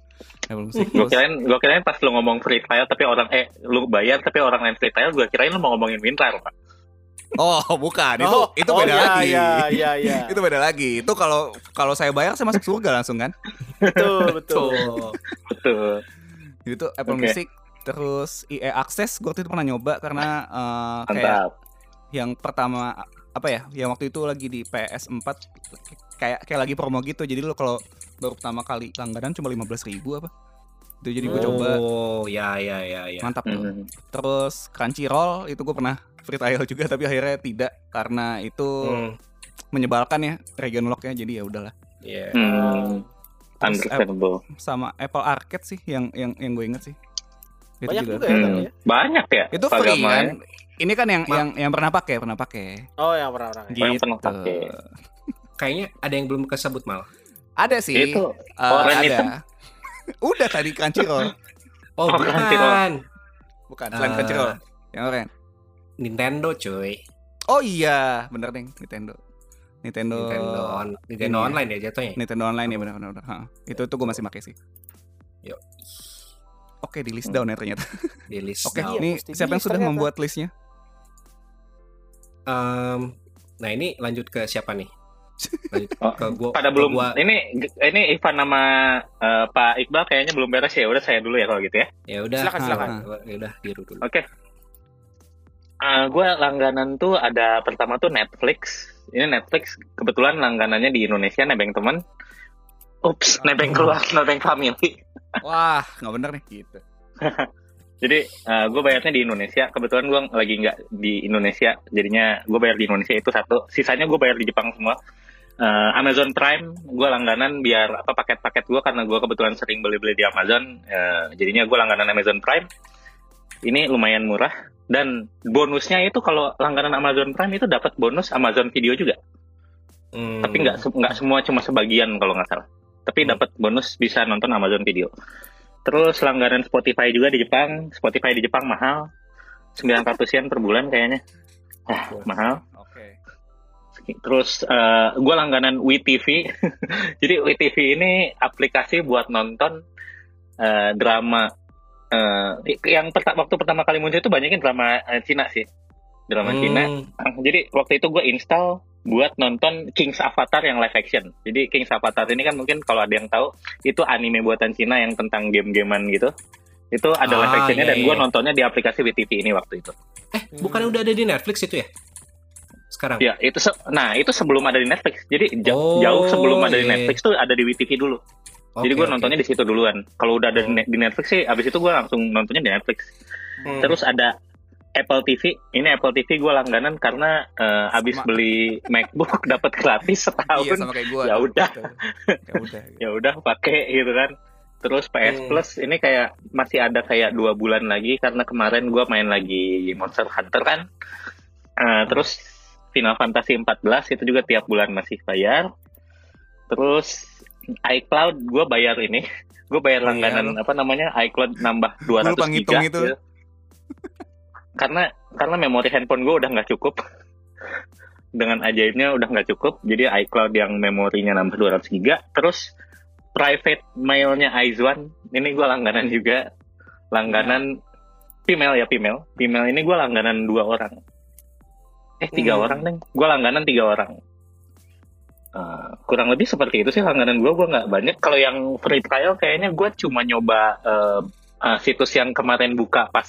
Apple Music. Gue kirain, gue kirain pas lu ngomong free trial tapi orang eh lu bayar tapi orang lain free trial, gue kirain lu mau ngomongin WinRAR, Pak. oh bukan itu Oh, itu oh, beda iya, lagi. Iya, iya, iya. itu beda lagi. Itu kalau kalau saya bayar saya masuk surga langsung kan. betul, betul. Tuh. Betul. Itu Apple Oke. Music terus EA Access gue waktu itu pernah nyoba karena eh, kayak Mantap. yang pertama apa ya yang waktu itu lagi di PS4 kayak kayak lagi promo gitu jadi lo kalau baru pertama kali langganan cuma 15.000 ribu apa itu jadi gue Oh. coba Oh, ya ya ya ya. mantap tuh Mhm. terus Crunchyroll itu gue pernah free trial juga tapi akhirnya tidak karena itu Hmm. menyebalkan ya region locknya jadi ya udahlah Iya. Hmm. Terus, Understandable. sama Apple Arcade sih yang yang yang gue inget sih Itu Banyak juga ya Hmm. tapi ya. Banyak ya. itu free ya. kan ini kan yang Ma- yang yang pernah pakai pernah pakai Oh, yang pernah yang pernah Gitu. pakai. Kayaknya ada yang belum kesebut mal. ada sih Itu eh, Oren ada itu? udah tadi Crunchyroll Oh, Oh, bukan. bukan selain Eh, Crunchyroll yang Oren Nintendo cuy. Oh iya, bener deh Nintendo. Nintendo Nintendo, on, Nintendo ini ya. online ya jatuhnya. Nintendo Online ya benar-benar. Itu tuh gue masih pakai sih. Yuk. Oke di list down ya ternyata. Di list Oke, down. Iya, ini mesti siapa yang sudah ternyata. membuat listnya? Em, nah ini lanjut ke siapa nih? Oh, gua. pada belum gua. ini ini Ivan sama eh, Pak Iqbal kayaknya belum beres ya. Udah saya dulu ya kalau gitu ya. Ya udah. Silakan, silakan. ah, Ya udah biru dulu. Oke. gue langganan tuh ada pertama tuh Netflix. Ini Netflix kebetulan langganannya di Indonesia nebeng teman. Ups, nebeng keluar, nebeng family. Wah, nggak bener nih gitu. Jadi gue bayarnya di Indonesia. Kebetulan gue lagi nggak di Indonesia, jadinya gue bayar di Indonesia itu satu. Sisanya gue bayar di Jepang semua. Eh, Amazon Prime, gue langganan biar apa paket-paket gue karena gue kebetulan sering beli-beli di Amazon. Eh, jadinya gue langganan Amazon Prime. Ini lumayan murah. Dan bonusnya itu kalau langganan Amazon Prime itu dapat bonus Amazon Video juga. Hmm. Tapi nggak nggak semua cuma sebagian kalau nggak salah. Tapi Hmm. dapat bonus bisa nonton Amazon Video. Terus langganan Spotify juga di Jepang. Spotify di Jepang mahal. 900 yen per bulan kayaknya. Ah, mahal. Terus gue langganan WeTV. Jadi WeTV ini aplikasi buat nonton eh, drama. eh, yang perta- waktu pertama kali muncul itu banyakin drama eh, Cina sih. Drama Hmm. Cina. Jadi waktu itu gue install buat nonton King's Avatar yang live action. Jadi King's Avatar ini kan mungkin kalau ada yang tahu itu anime buatan Cina yang tentang game-gamean gitu. Itu ada live Ah, actionnya iya, dan gue iya. nontonnya di aplikasi WeTV ini waktu itu. Eh, bukan udah ada di Netflix itu ya? Sekarang. Ya itu se- nah itu sebelum ada di Netflix. Jadi ja- Oh, jauh sebelum ada di iya. Netflix tuh ada di WeTV dulu. Jadi Oke, gue nontonnya di situ duluan. Kalau udah ada di Oh. Di Netflix sih, abis itu gue langsung nontonnya di Netflix. Hmm. Terus ada Apple TV. Ini Apple TV gue langganan karena eh, abis Sama. beli MacBook dapat gratis Iya setahun. sama kayak gue. Ya udah. Ya udah. pakai gitu kan. Terus PS Hmm. Plus ini kayak masih ada kayak dua bulan lagi karena kemarin gua main lagi Monster Hunter kan. Eh, terus Final Fantasy 14 itu juga tiap bulan masih bayar. Terus iCloud gue bayar ini. Gue bayar langganan apa namanya iCloud nambah 200 lupa ngitung giga. itu. gitu. karena karena memori handphone gue udah nggak cukup. Dengan ajaibnya udah nggak cukup. Jadi iCloud yang memorinya nambah 200 giga. Terus private mailnya Aizwan ini gue langganan juga. Langganan female ya female. Female ini gue langganan dua orang. Eh tiga Hmm. orang deh. Gue langganan tiga orang. Uh, kurang lebih seperti itu sih langganan gue gue nggak banyak kalau yang free trial kayaknya gue cuma nyoba uh, uh, situs yang kemarin buka pas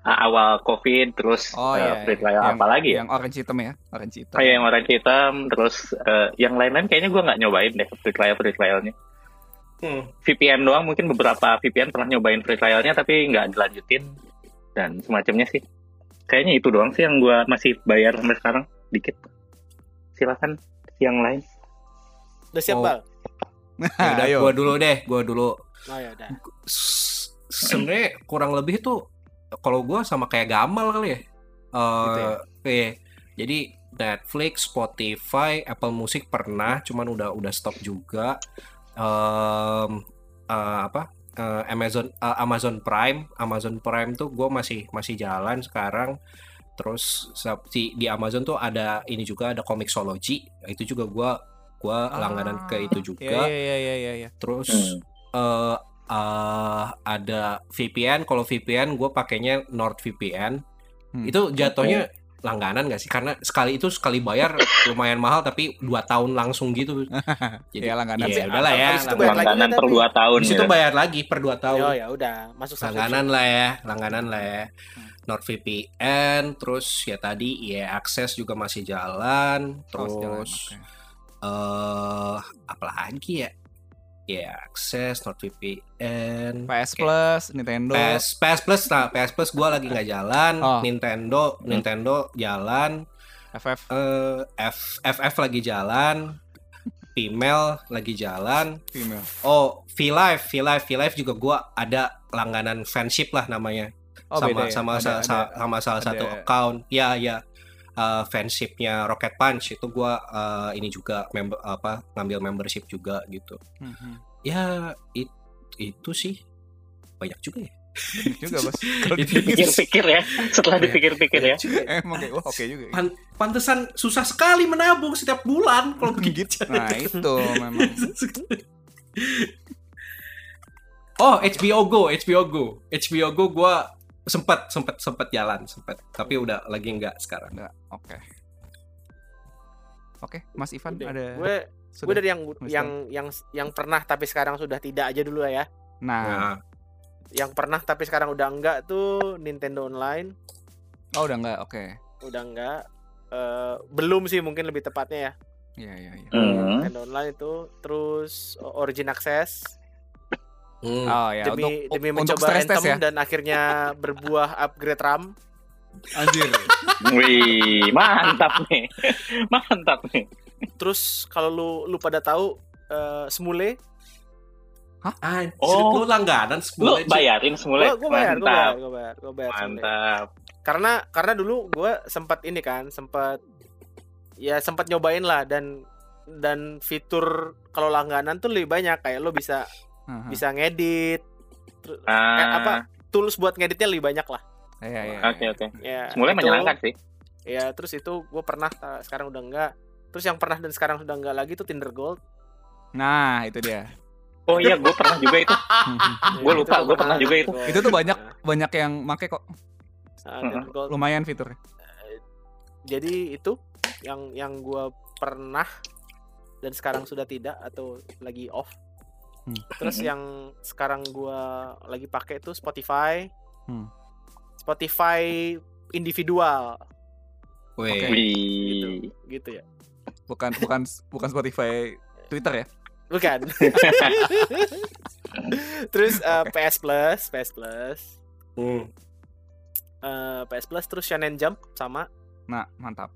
uh, awal covid terus Oh uh, iya. free iya. trial yang, apa lagi ya Yang orange hitam ya, orange hitam. kayak yang orange hitam terus uh, yang lain-lain kayaknya gue nggak nyobain deh free trial free trialnya Hmm. VPN doang mungkin beberapa VPN pernah nyobain free trialnya tapi nggak dilanjutin dan semacamnya sih kayaknya itu doang sih yang gue masih bayar sampai sekarang dikit silakan yang lain Udah siap, Oh. Bal? Ya udah, Ayo. gua dulu deh, gua dulu. Oh ya udah. Sebenarnya kurang lebih tuh kalau gua sama kayak Gamal kali ya. Eh, Gitu ya? iya. Jadi Netflix, Spotify, Apple Music pernah, cuman udah udah stop juga. Em, eh, apa? Eh, Amazon eh, Amazon Prime, Amazon Prime tuh gue masih masih jalan sekarang. Terus sa- di, di Amazon tuh ada ini juga ada Comixology, itu juga gua gua langganan ke itu Iya juga. iya iya iya iya. Terus Hmm. eh eh, ada VPN. Kalau VPN gue pakainya NordVPN. Hmm. Itu jatuhnya langganan gak sih? Karena sekali itu sekali bayar lumayan mahal tapi dua tahun langsung gitu. Jadi Iya, langganan ya sih. udahlah ya. Itu bayar langganan per tapi? dua tahun Di situ ya. bayar lagi per dua tahun. Oh ya udah, masuk langganan lah ya, langganan lah ya. NordVPN, terus ya tadi ya akses juga masih jalan, Oh, terus eh apa lagi ya? Ya akses NordVPN, PS. Plus, Nintendo. PS PS Plus nah PS Plus gue lagi nggak jalan Oh. Nintendo Nintendo jalan FF. eh F FF lagi jalan Female lagi jalan Female. oh V Live V Live V Live juga gue ada langganan fanship lah namanya Oh, sama beda ya? sama Ada- sa- sa- ada- sama salah ada- satu account ya ya eh, fanshipnya Rocket Punch itu gue eh, ini juga member apa ngambil membership juga gitu Mhm. ya it- itu sih banyak juga ya Banyak juga, Bos. Kalau Itu dipikir. Pikir-pikir ya, setelah Iya. dipikir-pikir ya. Emang kayak, wah oke juga. ya. Pan- pantesan susah sekali menabung setiap bulan kalau begitu. Nah, itu memang. oh, HBO Go, HBO Go. HBO Go gua sempat sempat sempat jalan, sempat. Tapi udah lagi enggak sekarang. Enggak, oke. Oke, Mas Ivan Udah. ada Gue sudah? gue dari yang Mas yang yang yang pernah tapi sekarang sudah tidak aja dulu ya. Nah, Nah, Yang pernah tapi sekarang udah enggak tuh Nintendo Online, oh udah enggak, oke. udah enggak. Eh, belum sih mungkin lebih tepatnya ya. Iya, iya, iya. Hmm. Nintendo Online itu terus Origin Access hmm. Oh ya, demi untuk demi untuk mencoba stress test Anthem ya. dan akhirnya berbuah upgrade RAM. Anjir. Wih, mantap nih. Mantap nih. Terus kalau lu lu pada tahu eh, Smule, Ah, Oh. lu langganan Lu sebulan. Ci. bayarin semula. gue bayar, gue bayar, Mantap. gue bayar, gue bayar Smule. Mantap. karena karena dulu gue sempat ini kan sempat ya sempat nyobain lah dan dan fitur kalau langganan tuh lebih banyak kayak lo bisa Bisa ngedit kayak apa Ah, tools buat ngeditnya lebih banyak lah Iya, iya. Oke, oke. ya Semula itu- menyenangkan sih. ya terus itu gue pernah ta- sekarang udah enggak terus yang pernah dan sekarang sudah enggak lagi tuh Tinder Gold Nah, itu dia. Oh iya, gue pernah juga itu. Gua Ya, lupa, itu gua pernah juga itu. Gold. Itu tuh banyak banyak yang make kok. Tinder Gold. Lumayan fiturnya. jadi itu yang yang gue pernah dan sekarang sudah tidak atau lagi off Hmm. terus yang sekarang gue lagi pakai itu Spotify Hmm. Spotify individual Weh. Oke. Wih. gitu ya Bukan bukan bukan Spotify Twitter ya. bukan terus eh, PS Plus PS Plus Hmm. eh, PS Plus terus Shonen Jump sama Nah, mantap.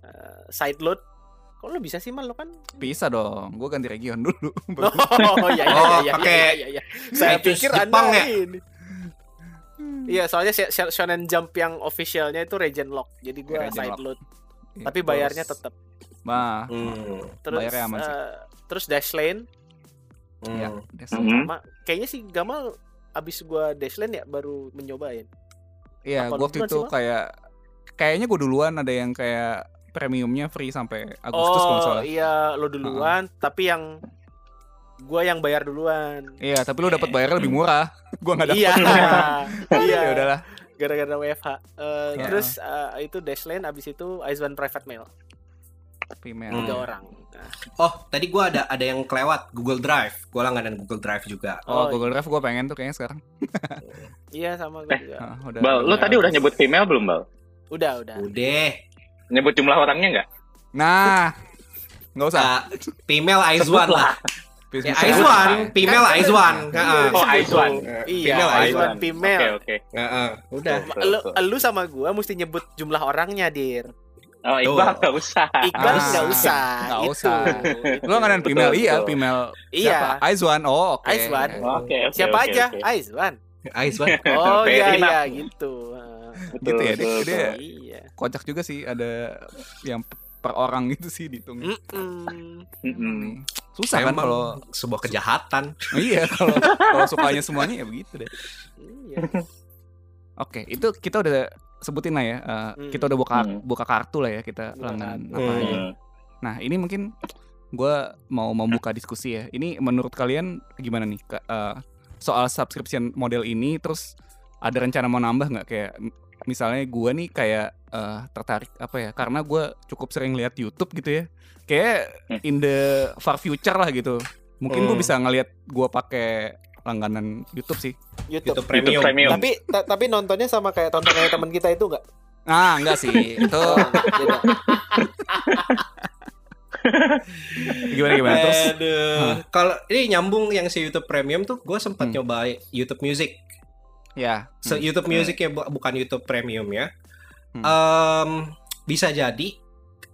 eh, Sideload Kok lo bisa sih mal lo kan? Bisa dong. Gue ganti region dulu. Oh iya iya Oh, iya, iya, iya, iya, iya. Saya pikir Jepang anda ya? ini. Iya, soalnya Sh- Sh- Shonen Jump yang officialnya itu Region Lock. Jadi gua Region side load. Iya, Tapi bayarnya tetap. Nah, Hmm. Terus Bayarnya aman sih. eh, terus Dashlane Hmm. ya. Des- Mhm. sama kayaknya sih Gamal abis gua Dashlane ya baru mencobain. Iya, gue waktu itu kayak kayaknya gue duluan ada yang kayak premiumnya free sampai Agustus kalau oh salah. iya lo duluan, tapi yang gua yang bayar duluan. Iya, tapi lu dapat bayarnya lebih murah. Gua nggak dapat. Iya, iya. ya udahlah. Gara-gara WFH. Eh, Ya. Terus eh, itu Dashlane abis itu Iceman Private Mail Female. Hmm. tiga orang. Nah, Oh, tadi gua ada ada yang kelewat Google Drive. Gua langganan Google Drive juga. Oh, Oh, Google Drive gue pengen tuh kayaknya sekarang. iya sama gue Eh. juga. Ah, udah, Bal, lu udah tadi udah nyebut female belum, Bal? Udah udah. Udah. Nyebut jumlah orangnya nggak? Nah, nggak usah. Uh, female Aizwan lah. Ya, bisa. Aizwan, female Aizwan. Heeh. Oh, Aizwan. Iya, Female, Aizwan Aizwan. female. Oke, oke. Heeh. Udah. Lu, lu sama gua mesti nyebut jumlah orangnya, Dir. Oh, Iqbal nggak usah. Iqbal Ah, nggak usah. nggak itu. usah. Lu nggak ada Betul, female, iya, female. Iya. Siapa? Aizwan. Oh, oke. Aizwan. Oke, oke. Siapa oke, aja? oke. Aizwan. Aizwan. Oh iya iya gitu. Betul, Gitu ya, dia- betul, dia-. Iya. Kocak juga sih ada yang per orang gitu sih dihitung. Mm-mm. Mm-mm. Susah kan Emang kalau sebuah kejahatan. iya kalau kalau sukanya semuanya ya begitu deh. Iya. Oke, itu kita udah sebutin lah ya. eh, Hmm. Kita udah buka Hmm. buka kartu lah ya kita Buka langganan kartu. apa aja. Hmm. Nah, ini mungkin gue mau membuka diskusi ya. Ini menurut kalian gimana nih eh, soal subscription model ini? Terus ada rencana mau nambah nggak kayak misalnya gue nih kayak eh, tertarik apa ya? Karena gue cukup sering lihat YouTube gitu ya. Kayak Hmm. in the far future lah gitu. Mungkin gue Hmm. bisa ngelihat gue pakai langganan YouTube sih. YouTube. Itu premium. YouTube premium. Tapi ta- tapi nontonnya sama kayak tontonannya teman kita itu enggak? Ah, enggak sih. Itu Oh, gimana gimana terus? Aduh. Kalau ini nyambung yang si YouTube Premium tuh, gue sempat Hmm. nyoba YouTube Music. Ya. Se- YouTube Music ya bu- bukan YouTube Premium ya. Hmm. Em, bisa jadi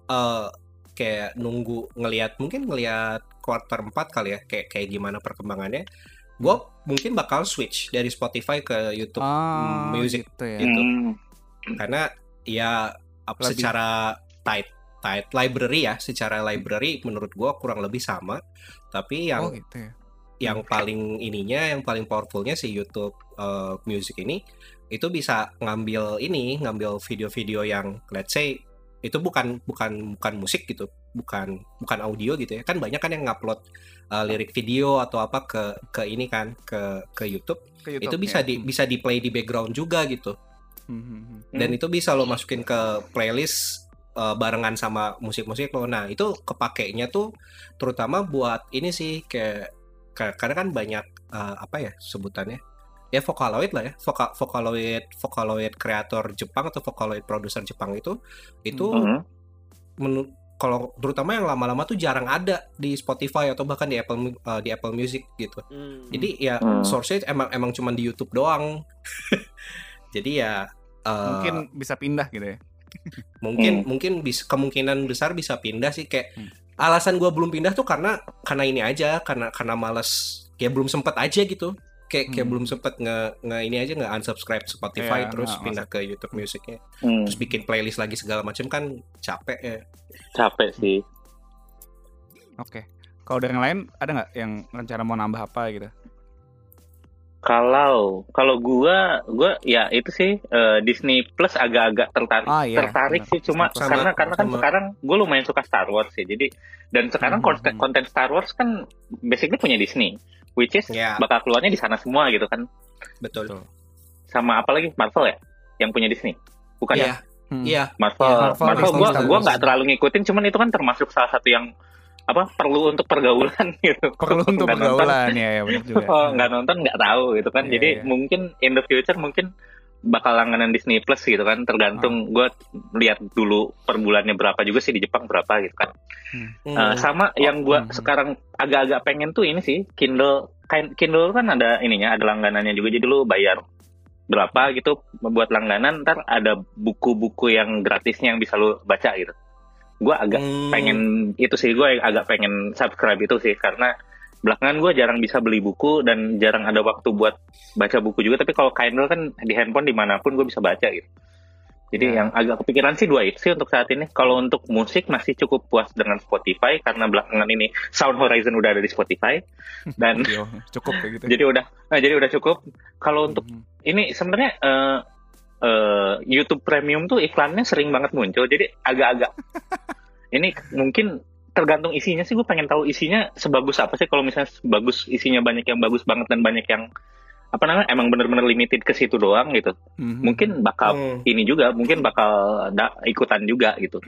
eh kayak nunggu ngelihat mungkin ngelihat quarter 4 kali ya kayak kayak gimana perkembangannya. Gue mungkin bakal switch dari Spotify ke YouTube Ah, Music gitu ya. Gitu. Hmm. karena ya ap- Lebih- secara tight tight library ya, secara library menurut gue kurang lebih sama. Tapi yang Oh, gitu ya. yang paling ininya yang paling powerfulnya si YouTube uh, Music ini itu bisa ngambil ini ngambil video-video yang let's say itu bukan bukan bukan musik gitu bukan bukan audio gitu ya kan banyak kan yang ngupload uh, lirik video atau apa ke ke ini kan ke ke YouTube, Ke itu YouTube, bisa ya. di bisa di play di background juga gitu Hmm, hmm, hmm. dan itu bisa lo masukin ke playlist uh, barengan sama musik-musik lo. Nah itu kepakainya tuh terutama buat ini sih kayak ka- karena kan banyak uh, apa ya sebutannya ya Vocaloid lah ya Voka, Vocaloid Vocaloid kreator Jepang atau Vocaloid produser Jepang itu itu Hmm. menu- kalau terutama yang lama-lama tuh jarang ada di Spotify atau bahkan di Apple uh, di Apple Music gitu. Hmm. Jadi ya Hmm. source-nya emang emang cuma di YouTube doang. Jadi ya uh, Mungkin bisa pindah gitu ya. mungkin Hmm. mungkin bisa kemungkinan besar bisa pindah sih kayak Hmm. alasan gua belum pindah tuh karena karena ini aja karena karena males kayak belum sempet aja gitu kayak kayak Hmm. belum sempet nge, nge ini aja nge unsubscribe Spotify Iya, terus nggak pindah ke YouTube Musicnya Hmm. terus bikin playlist lagi segala macam kan capek ya Capek sih. Oke. Kalau dari yang lain ada nggak yang rencana mau nambah apa gitu? Kalau kalau gua gua ya itu sih eh, Disney Plus agak-agak tertarik Ah, iya, tertarik benar. sih cuma Sama, karena karena kan sama. sekarang gue lumayan suka Star Wars sih. Jadi dan sekarang Hmm, konten, hmm. konten Star Wars kan basically punya Disney, which is ya bakal keluarnya di sana semua gitu kan. betul Betul. Sama apa lagi Marvel ya yang punya Disney. Bukan ya? iya Hmm. iya Marvel. Iya, Marvel, Marvel, gua Star nggak terlalu ngikutin cuman itu kan termasuk salah satu yang apa perlu untuk pergaulan gitu. Perlu untuk Nggak nonton, pergaulan ya, ya benar juga. Oh, nggak nonton nggak tahu gitu kan. Iya, Jadi iya. mungkin in the future mungkin bakal langganan Disney Plus gitu kan. Ah. Tergantung gue lihat dulu per bulannya berapa juga sih di Jepang berapa gitu kan. Hmm. Eh, sama yang gue hmm. sekarang agak-agak pengen tuh ini sih Kindle. Kindle kan ada ininya, ada langganannya juga. Jadi lu bayar berapa gitu buat langganan. Ntar ada buku-buku yang gratisnya yang bisa lu baca gitu. gue agak Hmm. pengen itu sih gue agak pengen subscribe itu sih karena belakangan gue jarang bisa beli buku dan jarang ada waktu buat baca buku juga tapi kalau Kindle kan di handphone di mana pun gue bisa baca gitu jadi Ya. yang agak kepikiran sih dua itu sih untuk saat ini kalau untuk musik masih cukup puas dengan Spotify karena belakangan ini Sound Horizon udah ada di Spotify dan Yo, cukup kayak gitu. jadi udah nah, jadi udah cukup kalau untuk Mhm. ini sebenarnya eh, eh, YouTube Premium tuh iklannya sering banget muncul jadi agak-agak ini mungkin tergantung isinya sih gue pengen tahu isinya sebagus apa sih kalau misalnya bagus isinya banyak yang bagus banget dan banyak yang apa namanya emang bener-bener limited ke situ doang gitu Mhm. mungkin bakal Hmm. ini juga mungkin bakal da- ikutan juga gitu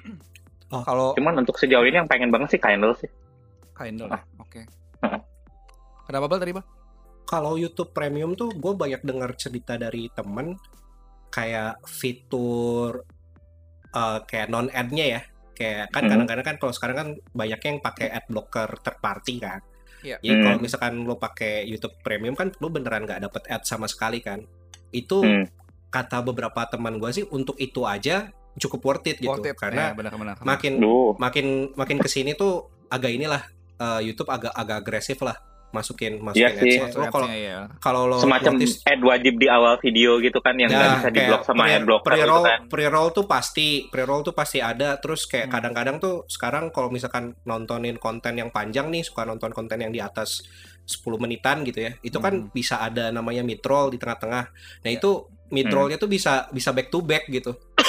kalau cuman untuk sejauh ini yang pengen banget sih Kindle sih Kindle, Ah. oke. Ah. Kenapa bal tadi bal? kalau YouTube Premium tuh gue banyak dengar cerita dari temen kayak fitur eh, kayak non adnya ya kayak kan Mhm. kadang-kadang kan kalau sekarang kan banyak yang pakai ad blocker third party kan Iya. jadi Hmm. kalau misalkan lo pakai YouTube Premium kan lo beneran nggak dapet ad sama sekali kan itu Hmm. kata beberapa teman gue sih untuk itu aja cukup worth it gitu Worth it. karena Ya, benar-benar. makin Duh. makin makin ke sini tuh agak inilah eh, YouTube agak agak agresif lah masukin Iya masukin sih. ads-nya. Lo kalau ya. kalau lo semacam notice ad wajib di awal video gitu kan yang nggak Nah, bisa di kayak blok sama pre- ad blocker gitu pre-roll, kan. pre-roll tuh pasti, pre-roll tuh pasti ada. Terus kayak Hmm. kadang-kadang tuh sekarang kalau misalkan nontonin konten yang panjang nih, suka nonton konten yang di atas 10 menitan gitu ya. Itu kan Hmm. bisa ada namanya mid-roll di tengah-tengah. Nah, Ya. itu mid-rollnya tuh bisa bisa back to back gitu.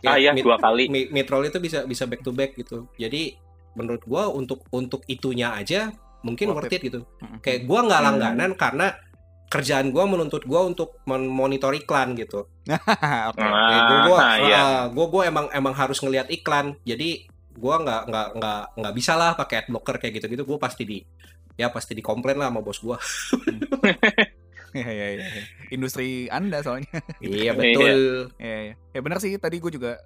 Ah iya mid- dua kali. mi- mid-roll itu bisa bisa back to back gitu. Jadi menurut gua untuk untuk itunya aja mungkin Worth worth it gitu. Mhm. Kayak gua nggak Hmm. langganan karena kerjaan gua menuntut gua untuk memonitor iklan gitu. Oke. Ah, Ya, gua gua, ah, iya. ah, gua gua emang emang harus ngelihat iklan. Jadi gua nggak nggak nggak nggak bisa lah pakai ad blocker kayak gitu-gitu. Gua pasti di ya pasti dikomplain lah sama bos gua. Iya, iya, iya. iya. Industri Anda soalnya. iya betul. Iya, iya. Ya benar sih tadi gue juga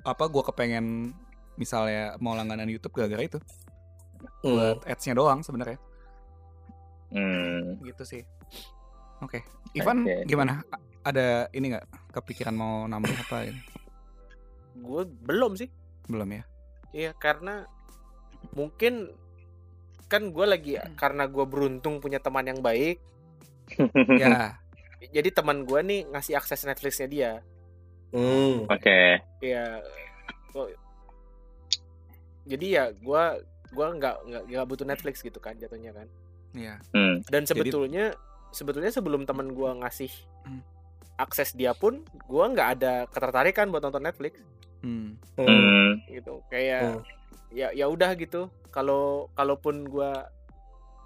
apa gue kepengen misalnya mau langganan YouTube gara-gara itu Hmm. buat ads-nya doang sebenarnya Hmm. gitu sih. Oke, Ivan Oke. gimana? A- Ada ini nggak kepikiran mau nambah apa? gitu? Gue belum sih. Belum ya? Iya karena mungkin kan gue lagi karena gue beruntung punya teman yang baik. ya, Jadi teman gue nih ngasih akses Netflixnya dia. Hmm. Oke. Ya. oh. Jadi ya gue gua nggak nggak nggak butuh Netflix gitu kan jatuhnya kan. ya. Hmm. Dan Jadi- sebetulnya sebetulnya sebelum teman gue ngasih Hmm. akses dia pun gue nggak ada ketertarikan buat nonton Netflix Hmm. Hmm. Hmm. gitu kayak Hmm. ya ya udah gitu kalau kalaupun gue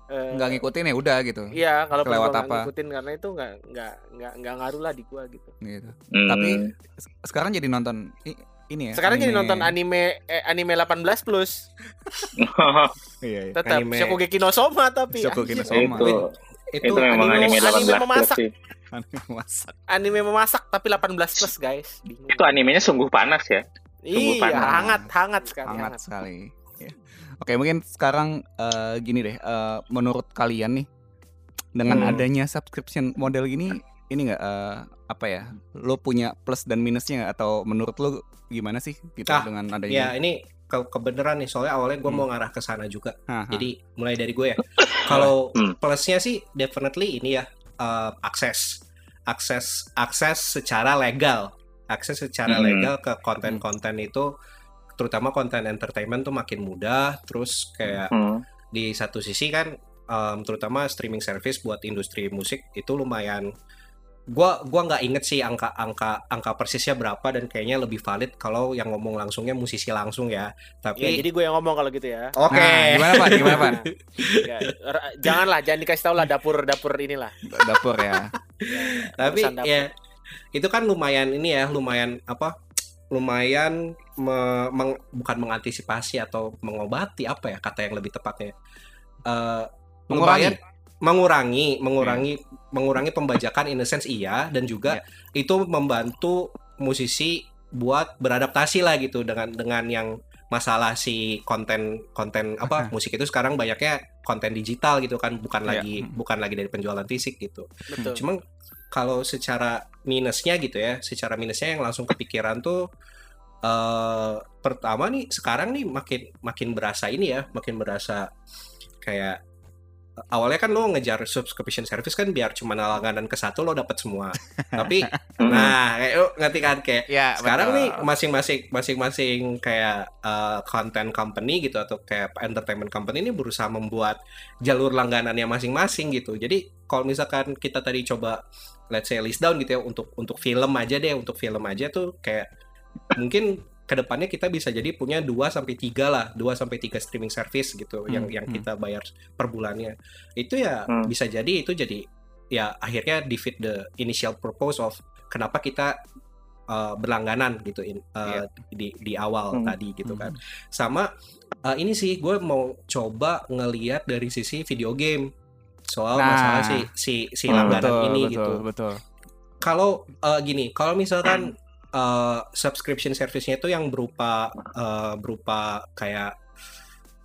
Nggak ngikutin ya udah gitu. Iya, kalau nggak apa. ngikutin karena itu nggak nggak nggak nggak ngaruh lah di gua gitu. gitu. Hmm. Tapi se- sekarang jadi nonton ini ya. Sekarang jadi anime- nonton anime eh, anime 18 plus, Iya, iya. tetap Anime. Shokugeki no Soma tapi Shokugeki no. Soma. itu Itu, itu memang anime- anime, anime 18 plus memasak. sih. Anime masak. anime memasak tapi 18 plus guys. Bingung. Itu animenya sungguh panas ya. sungguh Iya, panas. hangat hangat sekali Hangat hangat. sekali. Ya. Oke, mungkin sekarang eh, gini deh. eh, menurut kalian nih dengan Hmm. adanya subscription model gini ini nggak eh, apa ya? Lo punya plus dan minusnya? Atau menurut lo gimana sih gitu Ah, dengan ya adanya? ini ke kebenaran nih soalnya awalnya gue Hmm. mau ngarah ke sana juga. Hah. Jadi mulai dari gue ya. Kalau Hmm. plusnya sih definitely ini ya eh, akses, akses, akses secara legal, akses secara Hmm. legal ke konten-konten itu, terutama konten entertainment tuh makin mudah. Terus kayak Hmm. di satu sisi kan, em, terutama streaming service buat industri musik itu lumayan. Gua gua nggak inget sih angka angka angka persisnya berapa dan kayaknya lebih valid kalau yang ngomong langsungnya musisi langsung ya. Ya, Tapi jadi gue yang ngomong kalau gitu ya. oke. Nah, gimana Pak? Gimana Pak? Ya, janganlah, jangan dikasih tahu lah dapur-dapur inilah. Dapur ya. tapi Urusan dapur. ya itu kan lumayan ini ya lumayan apa lumayan me- meng- bukan mengantisipasi atau mengobati apa ya kata yang lebih tepatnya Eh, Mengurangi. Mengurangi mengurangi mengurangi pembajakan in a sense iya dan juga itu membantu musisi buat beradaptasi lah gitu dengan dengan yang masalah si konten konten apa musik itu sekarang banyaknya konten digital gitu kan bukan Iya. lagi bukan lagi dari penjualan fisik gitu. Betul. Cuman kalau secara minusnya gitu ya, secara minusnya yang langsung kepikiran tuh eh pertama nih sekarang nih makin makin berasa ini ya, makin berasa kayak awalnya kan lo ngejar subscription service kan biar cuma langganan ke satu lo dapat semua. Tapi Hmm. nah, kayak lo ngerti kan kayak Ya, sekarang betul. nih masing-masing masing-masing kayak uh, content company gitu atau kayak entertainment company ini berusaha membuat jalur langganannya masing-masing gitu. Jadi kalau misalkan kita tadi coba let's say list down gitu ya untuk untuk film aja deh, untuk film aja tuh kayak mungkin ke depannya kita bisa jadi punya 2 sampai 3 lah, 2 sampai 3 streaming service gitu yang Hmm, yang hmm. kita bayar per bulannya. Itu ya Hmm. bisa jadi itu jadi ya akhirnya defeat the initial purpose of kenapa kita uh, berlangganan gitu in- uh, di di awal Hmm. tadi gitu Hmm. kan. Sama uh, ini sih gue mau coba ngeliat dari sisi video game soal Nah. masalah si si si Hmm. langganan betul, ini betul, gitu. Betul. Kalau uh, gini, kalau misalkan uh, subscription service-nya itu yang berupa uh, berupa kayak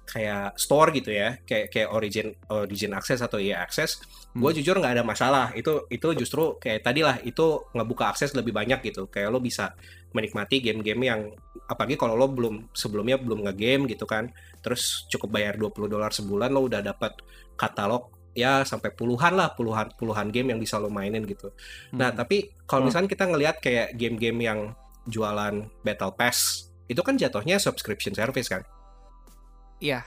kayak store gitu ya, kayak kayak Origin Origin Access atau EA Access, gue Hmm. jujur nggak ada masalah. Itu itu justru kayak tadi lah, itu ngebuka akses lebih banyak gitu. Kayak lo bisa menikmati game-game yang apalagi kalau lo belum sebelumnya belum nge-game gitu kan, terus cukup bayar 20 dolar sebulan lo udah dapat katalog ya sampai puluhan lah puluhan puluhan game yang bisa lo mainin gitu. Nah, Hmm. tapi kalau Hmm. misalnya kita ngelihat kayak game-game yang jualan Battle Pass, itu kan jatuhnya subscription service kan? Iya.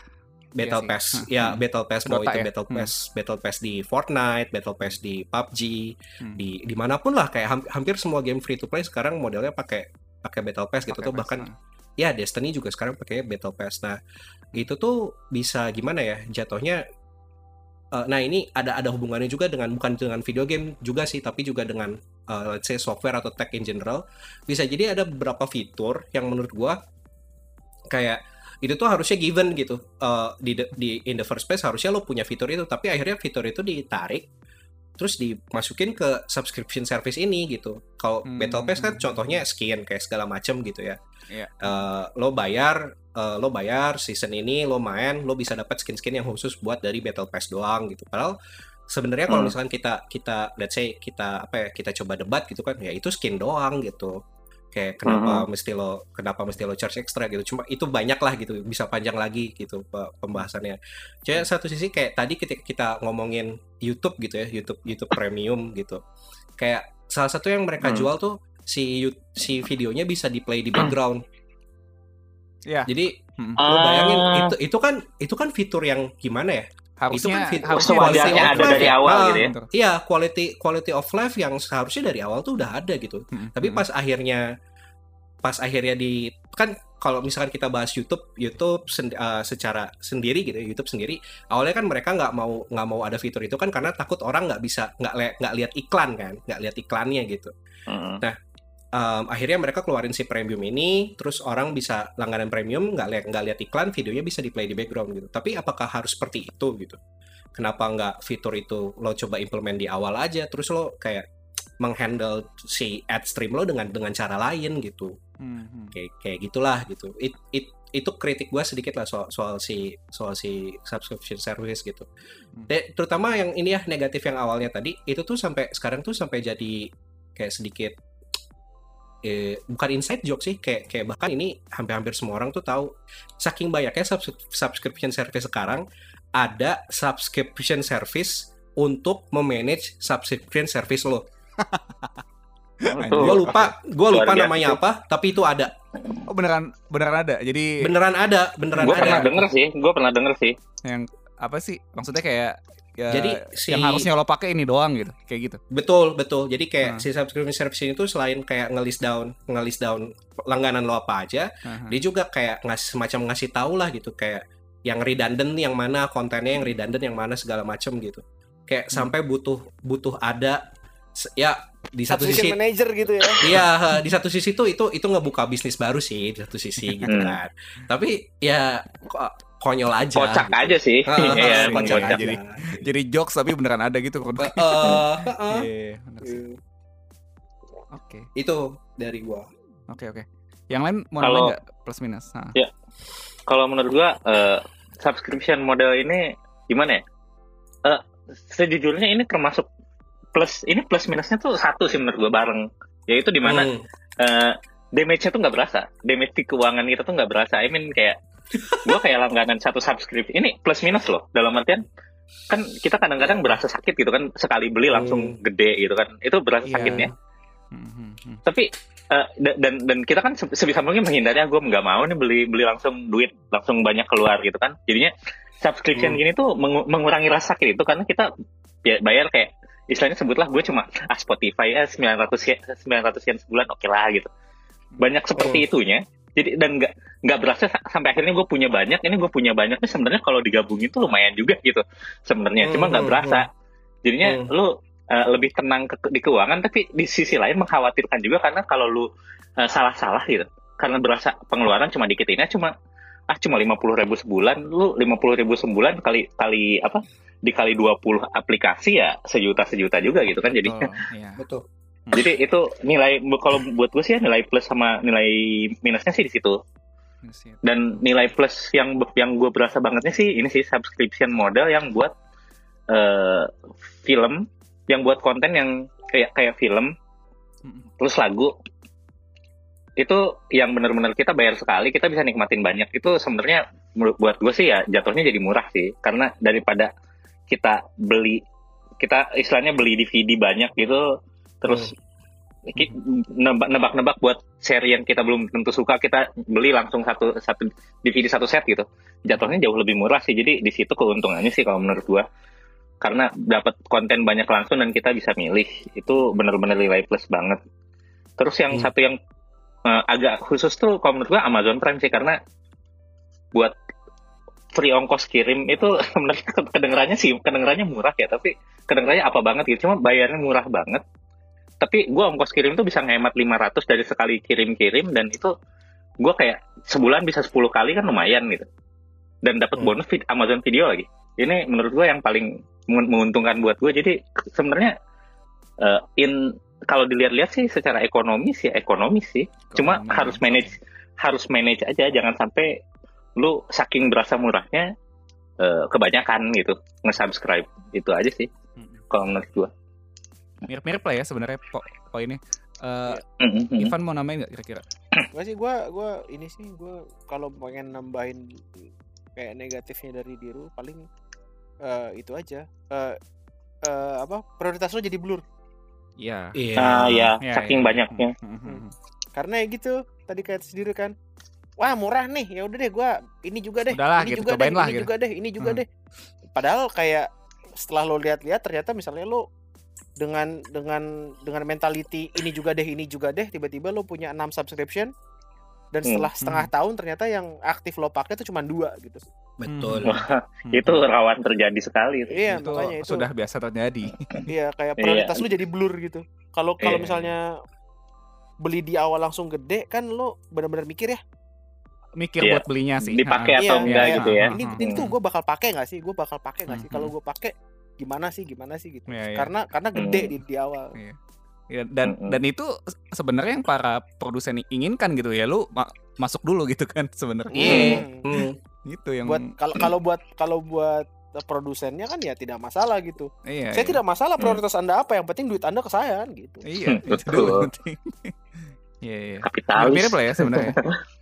Battle sih. Pass, Hmm, ya hmm. Battle Pass mau Dota itu ya? Battle Hmm. Pass, Battle Pass di Fortnite, Battle Pass di PUBG, Hmm. di di mana pun lah kayak ham- hampir semua game free to play sekarang modelnya pakai pakai Battle Pass gitu Pakai tuh Pass, bahkan nah. ya Destiny juga sekarang pakai Battle Pass. Nah, itu tuh bisa gimana ya jatuhnya eh, nah ini ada ada hubungannya juga dengan bukan dengan video game juga sih tapi juga dengan let's say software atau tech in general. Bisa jadi ada beberapa fitur yang menurut gua kayak itu tuh harusnya given gitu Eh, di di in the first place harusnya lo punya fitur itu tapi akhirnya fitur itu ditarik terus dimasukin ke subscription service ini gitu. Kalau Hmm. Battle Pass kan contohnya skin kayak segala macam gitu ya. Iya. Eh, lo bayar eh, lo bayar season ini lo main lo bisa dapat skin-skin yang khusus buat dari Battle Pass doang gitu. Padahal sebenarnya kalau Hmm. misalkan kita kita let's say kita apa ya kita coba debat gitu kan ya itu skin doang gitu. Kayak kenapa mesti lo kenapa mesti lo charge extra gitu. Cuma itu banyak lah gitu bisa panjang lagi gitu pe- pembahasannya. Jadi satu sisi kayak tadi ketika kita ngomongin YouTube gitu ya YouTube YouTube Premium gitu. Kayak salah satu yang mereka Hmm. jual tuh si si videonya bisa di play di background. Iya. Jadi Hmm. lo bayangin Ah. itu itu kan itu kan fitur yang gimana ya? Harusnya fit- harusnya quality wajarnya of ada life dari ya. awal Ah, gitu ya. Iya, quality quality of life yang seharusnya dari awal tuh udah ada gitu. Hmm, Tapi hmm. pas akhirnya pas akhirnya di kan kalau misalkan kita bahas YouTube, YouTube sen- eh, secara sendiri gitu, ya, YouTube sendiri awalnya kan mereka nggak mau nggak mau ada fitur itu kan karena takut orang nggak bisa nggak nggak lihat iklan kan, nggak lihat iklannya gitu. Mm-mm. Em, akhirnya mereka keluarin si premium ini, terus orang bisa langganan premium nggak lihat nggak lihat iklan, videonya bisa di play di background gitu. Tapi apakah harus seperti itu gitu? Kenapa nggak fitur itu lo coba implement di awal aja, terus lo kayak menghandle si ad stream lo dengan dengan cara lain gitu? Hmm, hmm. Kayak kayak gitulah gitu. It, it, itu kritik gua sedikit lah soal soal si soal si subscription service gitu. Hmm. De- terutama yang ini ya negatif yang awalnya tadi itu tuh sampai sekarang tuh sampai jadi kayak sedikit eh, bukan inside joke sih kayak kayak bahkan ini hampir-hampir semua orang tuh tahu saking banyaknya subs- subscription service sekarang ada subscription service untuk memanage subscription service lo. Gue lupa, gue lupa namanya apa, tapi itu ada. Oh beneran beneran ada. Jadi Beneran ada, beneran Gue ada. pernah denger sih, gue pernah denger sih. yang apa sih? Maksudnya kayak ya, Jadi si yang harusnya lo pakai ini doang gitu. Kayak gitu. betul betul. Jadi kayak Hmm. si subscription service ini tuh selain kayak ngelist down, ngelist down langganan lo apa aja, Aha. dia juga kayak ngasih semacam ngasih tahu lah gitu kayak yang redundant yang mana kontennya yang redundant yang mana segala macam gitu. Kayak Hmm. sampai butuh butuh ada ya di satu sisi manager gitu ya. Iya, di satu sisi tuh itu itu ngebuka bisnis baru sih di satu sisi gitu kan. Tapi ya ko- konyol aja. Kocak gitu. aja sih. Ah, ah, Iya, kocak kocak. aja. Jadi- Jadi jokes tapi beneran ada gitu produknya. Eh, eh, eh, Iya, bener sih. eh. Oke. itu dari gua. Oke, oke. Yang lain mau Kalau- nggak plus minus? Nah. Kalau menurut gua eh, subscription model ini gimana ya? Eh, sejujurnya ini termasuk plus ini plus minusnya tuh satu sih menurut gua bareng. Yaitu di mana Hmm. eh, damage-nya tuh nggak berasa. Damage di keuangan kita tuh nggak berasa. I mean kayak gue kayak langganan satu subscription ini plus minus loh dalam artian kan kita kadang-kadang berasa sakit gitu kan sekali beli langsung gede gitu kan itu berasa Iya. sakitnya Hmm, hmm, hmm. tapi da- dan dan kita kan se- sebisa mungkin menghindari gue nggak mau nih beli beli langsung duit langsung banyak keluar gitu kan jadinya subscription Hmm. gini tuh mengu- mengurangi rasa sakit itu karena kita ya bayar kayak istilahnya sebutlah gue cuma ah Spotify ya 900 yen 900 yen sebulan oke lah gitu banyak seperti Hmm. itunya jadi dan nggak nggak berasa sa- sampai akhirnya gue punya banyak ini gue punya banyak nih sebenarnya kalau digabungin tuh lumayan juga gitu sebenarnya cuma Hmm, nggak hmm, berasa jadinya Hmm. lu uh, lebih tenang ke, di keuangan tapi di sisi lain mengkhawatirkan juga karena kalau lu uh, salah-salah gitu karena berasa pengeluaran cuma dikit ini cuma ah cuma lima puluh ribu sebulan lu lima puluh ribu sebulan kali kali apa dikali 20 aplikasi ya sejuta sejuta juga gitu kan jadi Betul, iya. Betul. Jadi itu nilai kalau buat gue sih ya nilai plus sama nilai minusnya sih di situ. Iya. dan nilai plus yang yang gue berasa bangetnya sih ini sih subscription model yang buat eh, film yang buat konten yang kayak kayak film terus lagu. Itu yang benar-benar kita bayar sekali kita bisa nikmatin banyak. Itu sebenarnya buat gue sih ya jatuhnya jadi murah sih. Karena daripada kita beli kita istilahnya beli DVD banyak gitu terus nebak- nebak-nebak buat seri yang kita belum tentu suka kita beli langsung satu satu DVD satu set gitu. Jatuhnya jauh lebih murah sih jadi di situ keuntungannya sih kalau menurut gua. Karena dapat konten banyak langsung dan kita bisa milih itu benar-benar nilai plus banget. Terus yang Hmm. satu yang eh, agak khusus tuh kalau menurut gua Amazon Prime sih karena buat free ongkos kirim itu sebenarnya kedengarannya sih kedengarannya murah ya tapi kedengarannya apa banget gitu. Cuma bayarnya murah banget tapi gua ongkos kirim tuh bisa ngehemat 500 dari sekali kirim-kirim dan itu gua kayak sebulan bisa 10 kali kan lumayan gitu. Dan dapat Hmm. bonus vid- Amazon Video lagi. Ini menurut gua yang paling mengun- menguntungkan buat gue jadi sebenarnya eh, in kalau dilihat-lihat sih secara ekonomis ya ekonomis sih. Cuma Ekonomi. harus manage harus manage aja. Jangan sampai lu saking berasa murahnya eh, kebanyakan gitu. Nge-subscribe. Itu aja sih Hmm. kalau menurut gua Mirip-mirip lah ya sebenarnya po poinnya. Eh, Mhm. Ivan mau namain nggak kira-kira? Gak sih gua gua ini sih gua kalau pengen nambahin kayak negatifnya dari Diru paling eh, itu aja. Eh eh, apa prioritas lo jadi blur. Iya. Iya. ah ya Iya, saking iya. banyaknya Hmm, hmm, hmm. Karena ya gitu tadi kayak sendiri kan. Wah murah nih ya udah deh gua ini juga deh. Udahlah, ini gitu, juga deh, lah, ini gitu. juga deh, ini juga Hmm. deh. Padahal kayak setelah lo lihat-lihat ternyata misalnya lo dengan dengan dengan mentality ini juga deh, ini juga deh, tiba-tiba lo punya 6 subscription dan Hmm. setelah setengah tahun ternyata yang aktif lo pakai itu cuma dua gitu. Betul. Wah, Hmm. itu rawan terjadi sekali itu. Iya, itu makanya itu. sudah biasa terjadi. Iya, kayak Iya. prioritas lu jadi blur gitu. Kalau kalau Iya. misalnya beli di awal langsung gede kan lo benar-benar mikir ya. Mikir Iya. buat belinya sih. Dipakai atau Iya, enggak iya. gitu ya. Ini Hmm. ini tuh gue bakal pakai nggak sih? Gue bakal pakai nggak sih? Hmm. Kalau gue pakai gimana sih? Gimana sih gitu. Iya, iya. Karena karena gede Hmm. di di awal. Ya, dan Mm-mm. dan itu sebenarnya yang para produsen inginkan gitu ya lu ma- masuk dulu gitu kan sebenarnya Iya. Hmm. Hmm. gitu yang Buat kalau kalau buat kalau buat produsennya kan ya tidak masalah gitu. iya, saya iya. tidak masalah Hmm. prioritas anda apa, yang penting duit anda ke saya gitu. iya itu Betul. dulu penting. Iya, iya. Kapitalis. Mirip lah ya sebenarnya.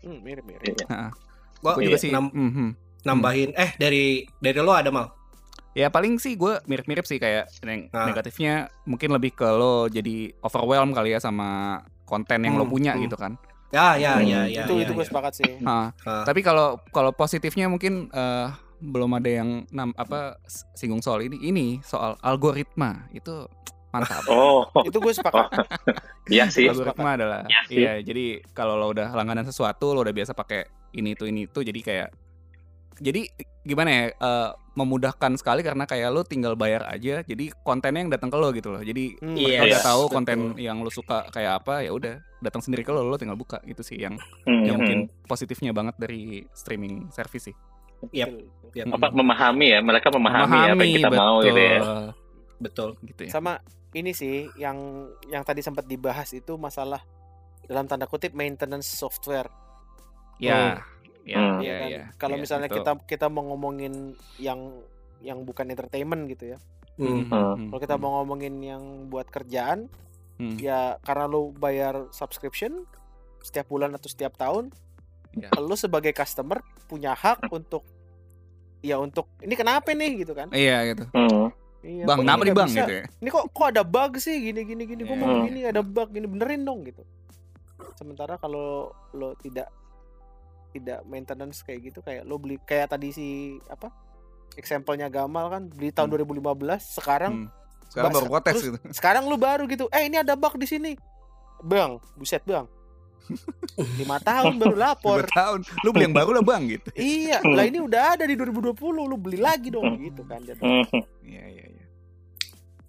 Hmm, mirip mirip. Iya. Gua Gue juga Iya. sih. nam- mhm. nambahin eh dari dari lo ada mal. Ya paling sih gue mirip-mirip sih kayak yang Ah. negatifnya mungkin lebih ke lo jadi overwhelm kali ya sama konten yang lo Hmm, punya hmm. gitu kan. Ya ya Hmm. ya ya. itu ya, itu gue ya. sepakat sih. Nah, Ah. tapi kalau kalau positifnya mungkin eh, belum ada yang nam apa singgung soal ini. Ini soal algoritma itu mantap. Oh, itu gue sepakat. iya sih. algoritma adalah Iya sih. iya jadi kalau lo udah langganan sesuatu lo udah biasa pakai ini itu ini itu jadi kayak jadi gimana ya eh, memudahkan sekali karena kayak lo tinggal bayar aja jadi kontennya yang datang ke lo gitu loh jadi Hmm, Iya, mereka udah yes, tahu betul. konten yang lo suka kayak apa ya udah datang sendiri ke lo lo tinggal buka gitu sih yang Hmm, yang hmm. mungkin positifnya banget dari streaming service sih Yap. Betul. Yap. apa memahami ya mereka memahami, apa yang kita mau gitu ya Betul. gitu ya Sama ini sih yang yang tadi sempat dibahas itu masalah dalam tanda kutip maintenance software. ya ya Hmm. ya Iya kan? ya Kalau ya, misalnya itu. kita kita mau ngomongin yang yang bukan entertainment gitu ya. Hmm. Hmm. Kalau kita mau ngomongin yang buat kerjaan, Hmm. ya karena lo bayar subscription, setiap bulan atau setiap tahun Iya. lo sebagai customer punya hak untuk ya untuk ini kenapa nih gitu kan Iya gitu. Hmm. iya, Bang, kenapa nih bang bisa? gitu ya? ini kok kok ada bug sih gini gini gini gue mau Hmm. begini ada bug gini benerin dong gitu sementara kalau lo tidak tidak maintenance kayak gitu kayak lo beli kayak tadi si apa example-nya Gamal kan beli tahun 2015 sekarang Hmm. Sekarang baru terus gitu. sekarang lu baru gitu eh ini ada bug di sini bang buset bang lima tahun baru lapor Dua tahun. Lu beli yang baru lah bang gitu. iya lah ini udah ada di 2020 lu beli lagi dong gitu kan jadi Hmm. Iya iya iya.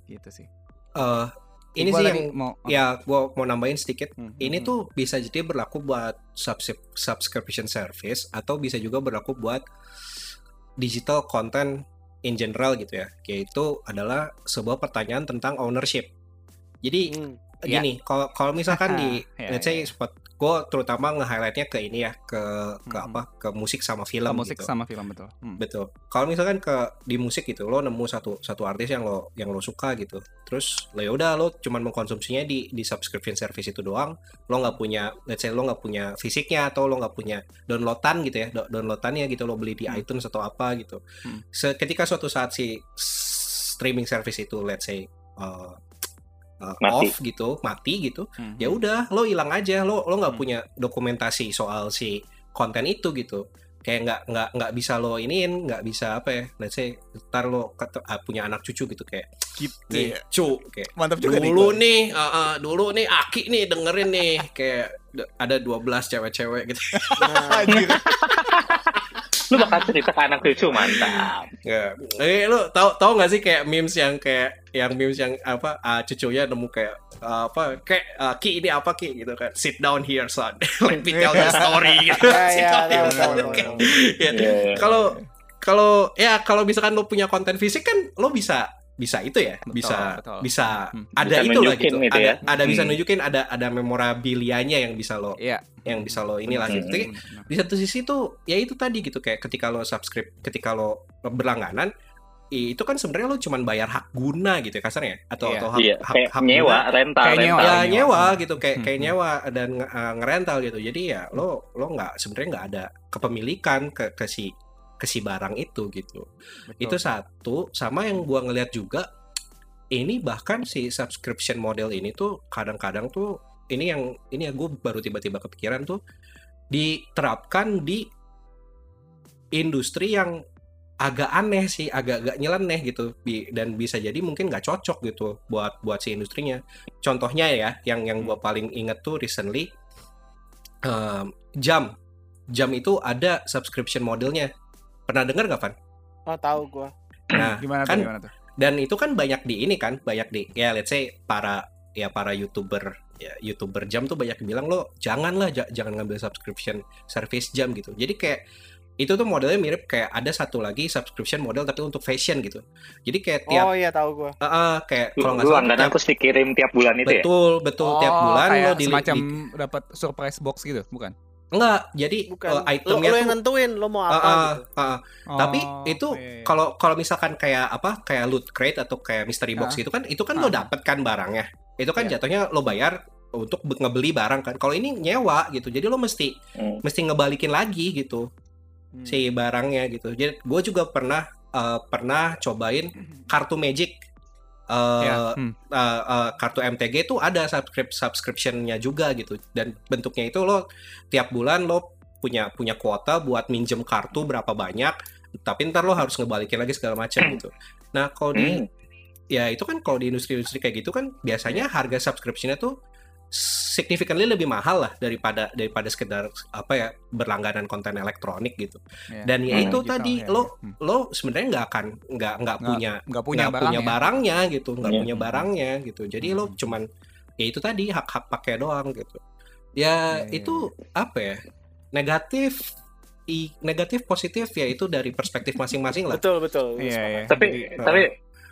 Gitu sih. Eh, ini Gua sih yang mau ya gua mau nambahin sedikit. Hmm, Ini hmm, tuh bisa jadi berlaku buat subscrip- subscription service atau bisa juga berlaku buat digital content in general gitu ya. Yaitu adalah sebuah pertanyaan tentang ownership. Jadi Hmm. Ya. gini, kalau kalau misalkan di Ya, let's say ya. spot gue terutama nge-highlightnya ke ini ya ke ke Hmm. apa ke musik sama film ke musik gitu. sama film betul. Hmm. Betul. Kalau misalkan ke di musik gitu, lo nemu satu satu artis yang lo yang lo suka gitu, terus lo ya udah lo cuman mengkonsumsinya di di subscription service itu doang, lo nggak punya, let's say lo nggak punya fisiknya atau lo nggak punya downloadan gitu ya, do- downloadannya gitu lo beli di Hmm. iTunes atau apa gitu. Hmm. Seketika suatu saat si streaming service itu, let's say uh, uh, Mati. off gitu, mati gitu, Hmm. ya udah lo hilang aja lo lo nggak Hmm. punya dokumentasi soal si konten itu gitu kayak nggak nggak nggak bisa lo iniin nggak bisa apa ya let's say ntar lo ket- ah, punya anak cucu gitu kayak Gitu nih ya. cu kayak Mantap juga nih. dulu Gua. nih ah, ah, dulu nih aki nih dengerin nih kayak ada 12 cewek-cewek gitu Nah. Lu bakal cerita ke anak cucu mantap. ya. Eh lo tau tau nggak sih kayak memes yang kayak yang memes yang apa ah, cucunya nemu kayak ah, apa kayak ah, ki ini apa ki? Gitu kan. Sit down here son. Let me tell a story. Gitu Sit down here, son. kalau kalau ya kalau misalkan lo punya konten fisik kan lo bisa bisa itu ya Betul, bisa betul. bisa Hmm. ada Bisa itu lah gitu gitu ada ya. ada bisa Hmm. nunjukin ada ada memorabilianya yang bisa lo Iya. yang bisa lo inilah Hmm. gitu Tapi Benar. di satu sisi tuh ya itu tadi gitu kayak ketika lo subscribe ketika lo berlangganan i- itu kan sebenarnya lo cuman bayar hak guna gitu ya kasarnya atau Iya. atau hak, Iya, hak, kayak hak nyewa, guna. rental, Kayak nyewa. rental. ya nyewa. nyewa gitu kayak Hmm, kayak hmm. nyewa dan uh, ngerental gitu jadi ya lo lo nggak sebenarnya nggak ada kepemilikan ke ke si ke si barang itu gitu. Betul. itu satu sama yang gua ngeliat juga ini bahkan si subscription model ini tuh kadang-kadang tuh ini yang ini ya gue baru tiba-tiba kepikiran tuh diterapkan di industri yang agak aneh sih agak-agak nyeleneh gitu dan bisa jadi mungkin nggak cocok gitu buat buat si industrinya. Contohnya ya yang yang gue paling inget tuh recently um, jam. Jam itu ada subscription modelnya pernah dengar nggak Van? oh tahu gua Nah Gimana kan tuh? Gimana tuh? dan itu kan banyak di ini kan banyak di ya let's say para ya para youtuber ya youtuber jam tuh banyak yang bilang lo janganlah ja- jangan ngambil subscription service jam gitu jadi kayak itu tuh modelnya mirip kayak ada satu lagi subscription model tapi untuk fashion gitu jadi kayak tiap oh iya tahu gua Ah, ah, kayak kalau nggak salah tiap- terus dikirim tiap bulan itu ya? betul betul tiap Oh, bulan kayak lo di, semacam di- dapat surprise box gitu, bukan? Enggak jadi bukan lo, itemnya lo yang tuh nentuin lo mau Ah, apa ah, gitu ah, ah. Tapi Oh, itu iya, iya. kalau kalau misalkan kayak apa kayak loot crate atau kayak mystery box Ah. gitu kan itu kan lo Ah. dapet kan barangnya itu kan Iya. jatuhnya lo bayar untuk be- ngebeli barang kan kalau ini nyewa gitu jadi lo mesti Hmm. mesti ngebalikin lagi gitu Hmm. si barangnya gitu jadi gue juga pernah eh, pernah cobain kartu magic eh, Ya, hmm. eh, eh, kartu MTG itu ada subscrip subscriptionnya juga gitu dan bentuknya itu lo tiap bulan lo punya punya kuota buat minjem kartu berapa banyak tapi ntar lo harus ngebalikin lagi segala macam gitu nah kalau di Hmm. ya itu kan kalau di industri-industri kayak gitu kan biasanya harga subscriptionnya tuh significantly lebih mahal lah daripada daripada sekedar apa ya berlangganan konten elektronik gitu Iya. dan ya Hmm. itu Digital, tadi ya, lo ya. Hmm. lo sebenarnya nggak akan nggak nggak punya nggak punya barang punya ya. barangnya gitu nggak Iya. punya barangnya gitu jadi lo Hmm. cuman ya itu tadi hak hak pakai doang gitu ya Iya, iya, itu apa ya negatif i negatif positif ya itu dari perspektif masing-masing lah betul betul Iya, iya. Tapi Jadi, tapi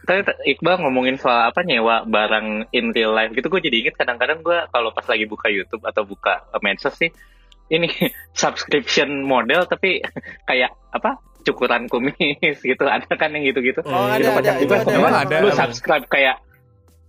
tapi Iqbal ngomongin soal apa nyewa barang in real life gitu gue jadi inget kadang-kadang gue kalau pas lagi buka YouTube atau buka eh, medsos sih ini subscription model tapi kayak apa cukuran kumis gitu ada kan yang gitu-gitu. Oh Hmm, ada itu ada kocak itu juga ada. Emang Emang ada, lu emang. subscribe kayak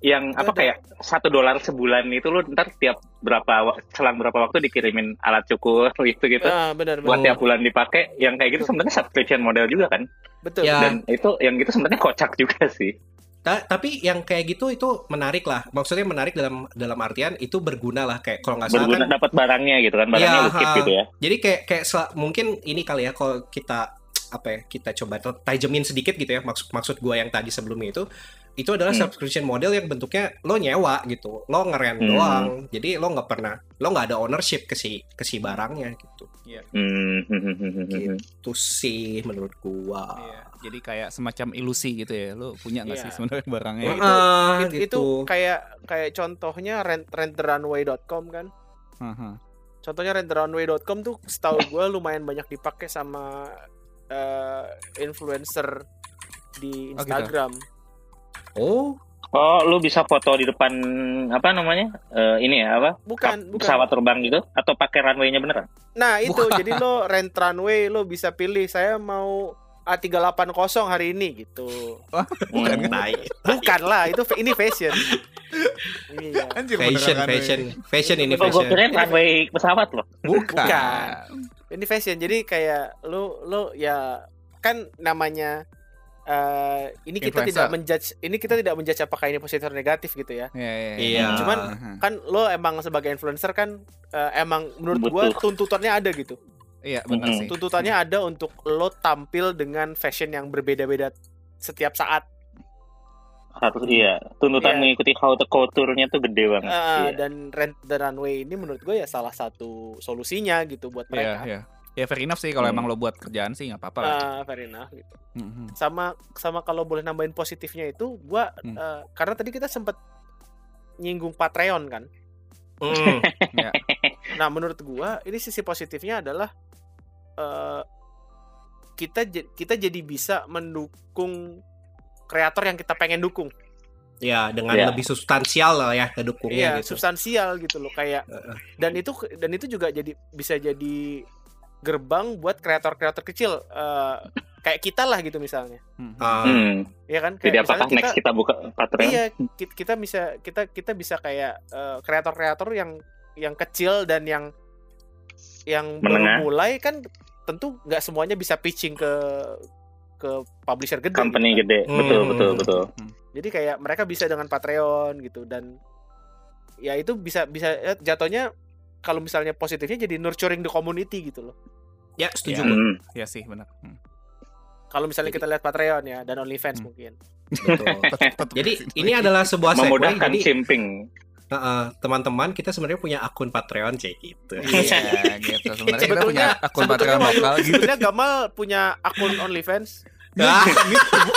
yang apa kayak satu dolar sebulan itu lu ntar tiap berapa selang berapa waktu dikirimin alat cukur gitu gitu Ah, benar buat benar. tiap bulan dipakai yang kayak gitu sebenarnya subscription model juga kan Betul. Ya. dan itu yang gitu sebenarnya kocak juga sih Ta- tapi yang kayak gitu itu menarik lah. Maksudnya menarik dalam dalam artian itu berguna lah kayak kalau nggak salah berguna kan. dapat barangnya gitu kan barangnya keep ha. gitu ya Jadi kayak kayak mungkin ini kali ya kalau kita apa ya kita coba tajemin sedikit gitu ya maksud maksud gua yang tadi sebelumnya itu itu adalah Hmm. subscription model yang bentuknya lo nyewa gitu lo ngeren Hmm. doang jadi lo nggak pernah lo nggak ada ownership ke si ke si barangnya gitu Hmm, hmm, hmm, hmm, hmm, hmm. itu sih menurut gua Iya. Jadi kayak semacam ilusi gitu ya. Lu punya nggak Iya. sih sebenarnya barangnya? Ya, gitu? itu- It- gitu. itu kayak kayak contohnya rent rentrunway.com kan. Haha. Contohnya rentrunway.com tuh setahu gue lumayan banyak dipakai sama eh, influencer di Oh, gitu. Instagram. oh oh lu bisa foto di depan apa namanya Eh, ini ya apa Bukan, bukan. pesawat terbang gitu atau pakai runway-nya beneran Nah, itu Bukan. jadi lo rent runway lo bisa pilih saya mau A380 hari ini gitu. Bukan Hmm. kan? Bukan lah, itu ini fashion. Iya. Anjir, fashion fashion fashion ini Oh, gue fashion kirain runway pesawat loh. Bukan. Bukan. Ini fashion. Jadi kayak lo lo ya kan namanya eh ini kita Influencer. tidak menjudge ini kita tidak menjudge apakah ini positif atau negatif gitu ya. Iya, iya, Iya. Cuman- Aha. Kan lo emang sebagai influencer kan eh, emang menurut gua Betul. tuntutannya ada gitu. Iya, benar sih. Tuntutannya ada untuk lo tampil dengan fashion yang berbeda-beda setiap saat. Harus iya. Tuntutan Iya. mengikuti haute couture-nya tuh gede banget. Eh, Iya. dan rent the runway ini menurut gue ya salah satu solusinya gitu buat Iya, mereka. iya. Ya fair enough sih kalau Hmm. emang lo buat kerjaan sih nggak apa-apa lah. Ah, fair enough gitu. Mhm. Sama sama kalau boleh nambahin positifnya itu gua Hmm. eh, karena tadi kita sempat nyinggung Patreon kan. Hmm. Ya. Nah, menurut gua ini sisi positifnya adalah eh kita kita jadi bisa mendukung kreator yang kita pengen dukung. ya dengan Iya. lebih substansial lah ya kedukungnya Iya, gitu substansial gitu loh kayak Heeh. dan itu dan itu juga jadi bisa jadi gerbang buat kreator-kreator kecil eh, kayak kita lah gitu misalnya. Ah, Hmm. Ya kan? Jadi apakah misalnya next kita buka Patreon? Iya, kita, kita bisa kita kita bisa kayak eh, kreator-kreator yang yang kecil dan yang yang Menengah. baru mulai kan tentu nggak semuanya bisa pitching ke ke publisher gede. Company gitu kan. gede. Hmm. Betul, betul, betul. Jadi kayak mereka bisa dengan Patreon gitu dan ya itu bisa bisa ya, jatuhnya kalau misalnya positifnya jadi nurturing the community gitu loh. ya setuju gua. Hmm. Iya sih, benar. Hmm. Kalau misalnya kita lihat Patreon ya dan OnlyFans Hmm. mungkin. Betul. Jadi ini adalah sebuah. Memudahkan Jadi simping. teman-teman kita sebenarnya punya akun Patreon cek gitu. Iya, gitu. Sebenarnya kita punya akun sebetulnya Patreon lokal gitu. Sebetulnya Gamal punya akun OnlyFans. Ah,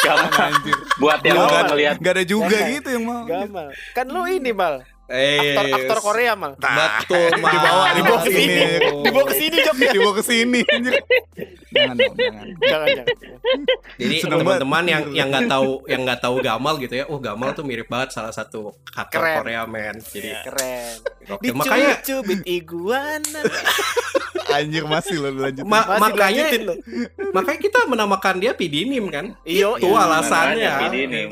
Gampang. Anjir. Buat yang mau ngeliat Gak ada juga gitu yang mau. Gamal. Kan lu ini Mal, eh, aktor aktor Korea Mal. Betul, Mas. Dibawa- dibawa ke sini. Dibawa ke sini joknya. Dibawa ke sini anjir. Jangan dong, jangan. Jangan jangan. Jadi teman-teman yang yang nggak tahu yang nggak tahu Gamal gitu ya, oh Gamal tuh mirip banget salah satu aktor Keren. Korea men. Jadi Keren. gokil. makanya Dicubit iguana. Anjir masih lo lanjut. ma- Masih makanya lanjutin lo. makanya kita menamakan dia Pidinim kan. Iyo, Itu iya. alasannya. Pidinim.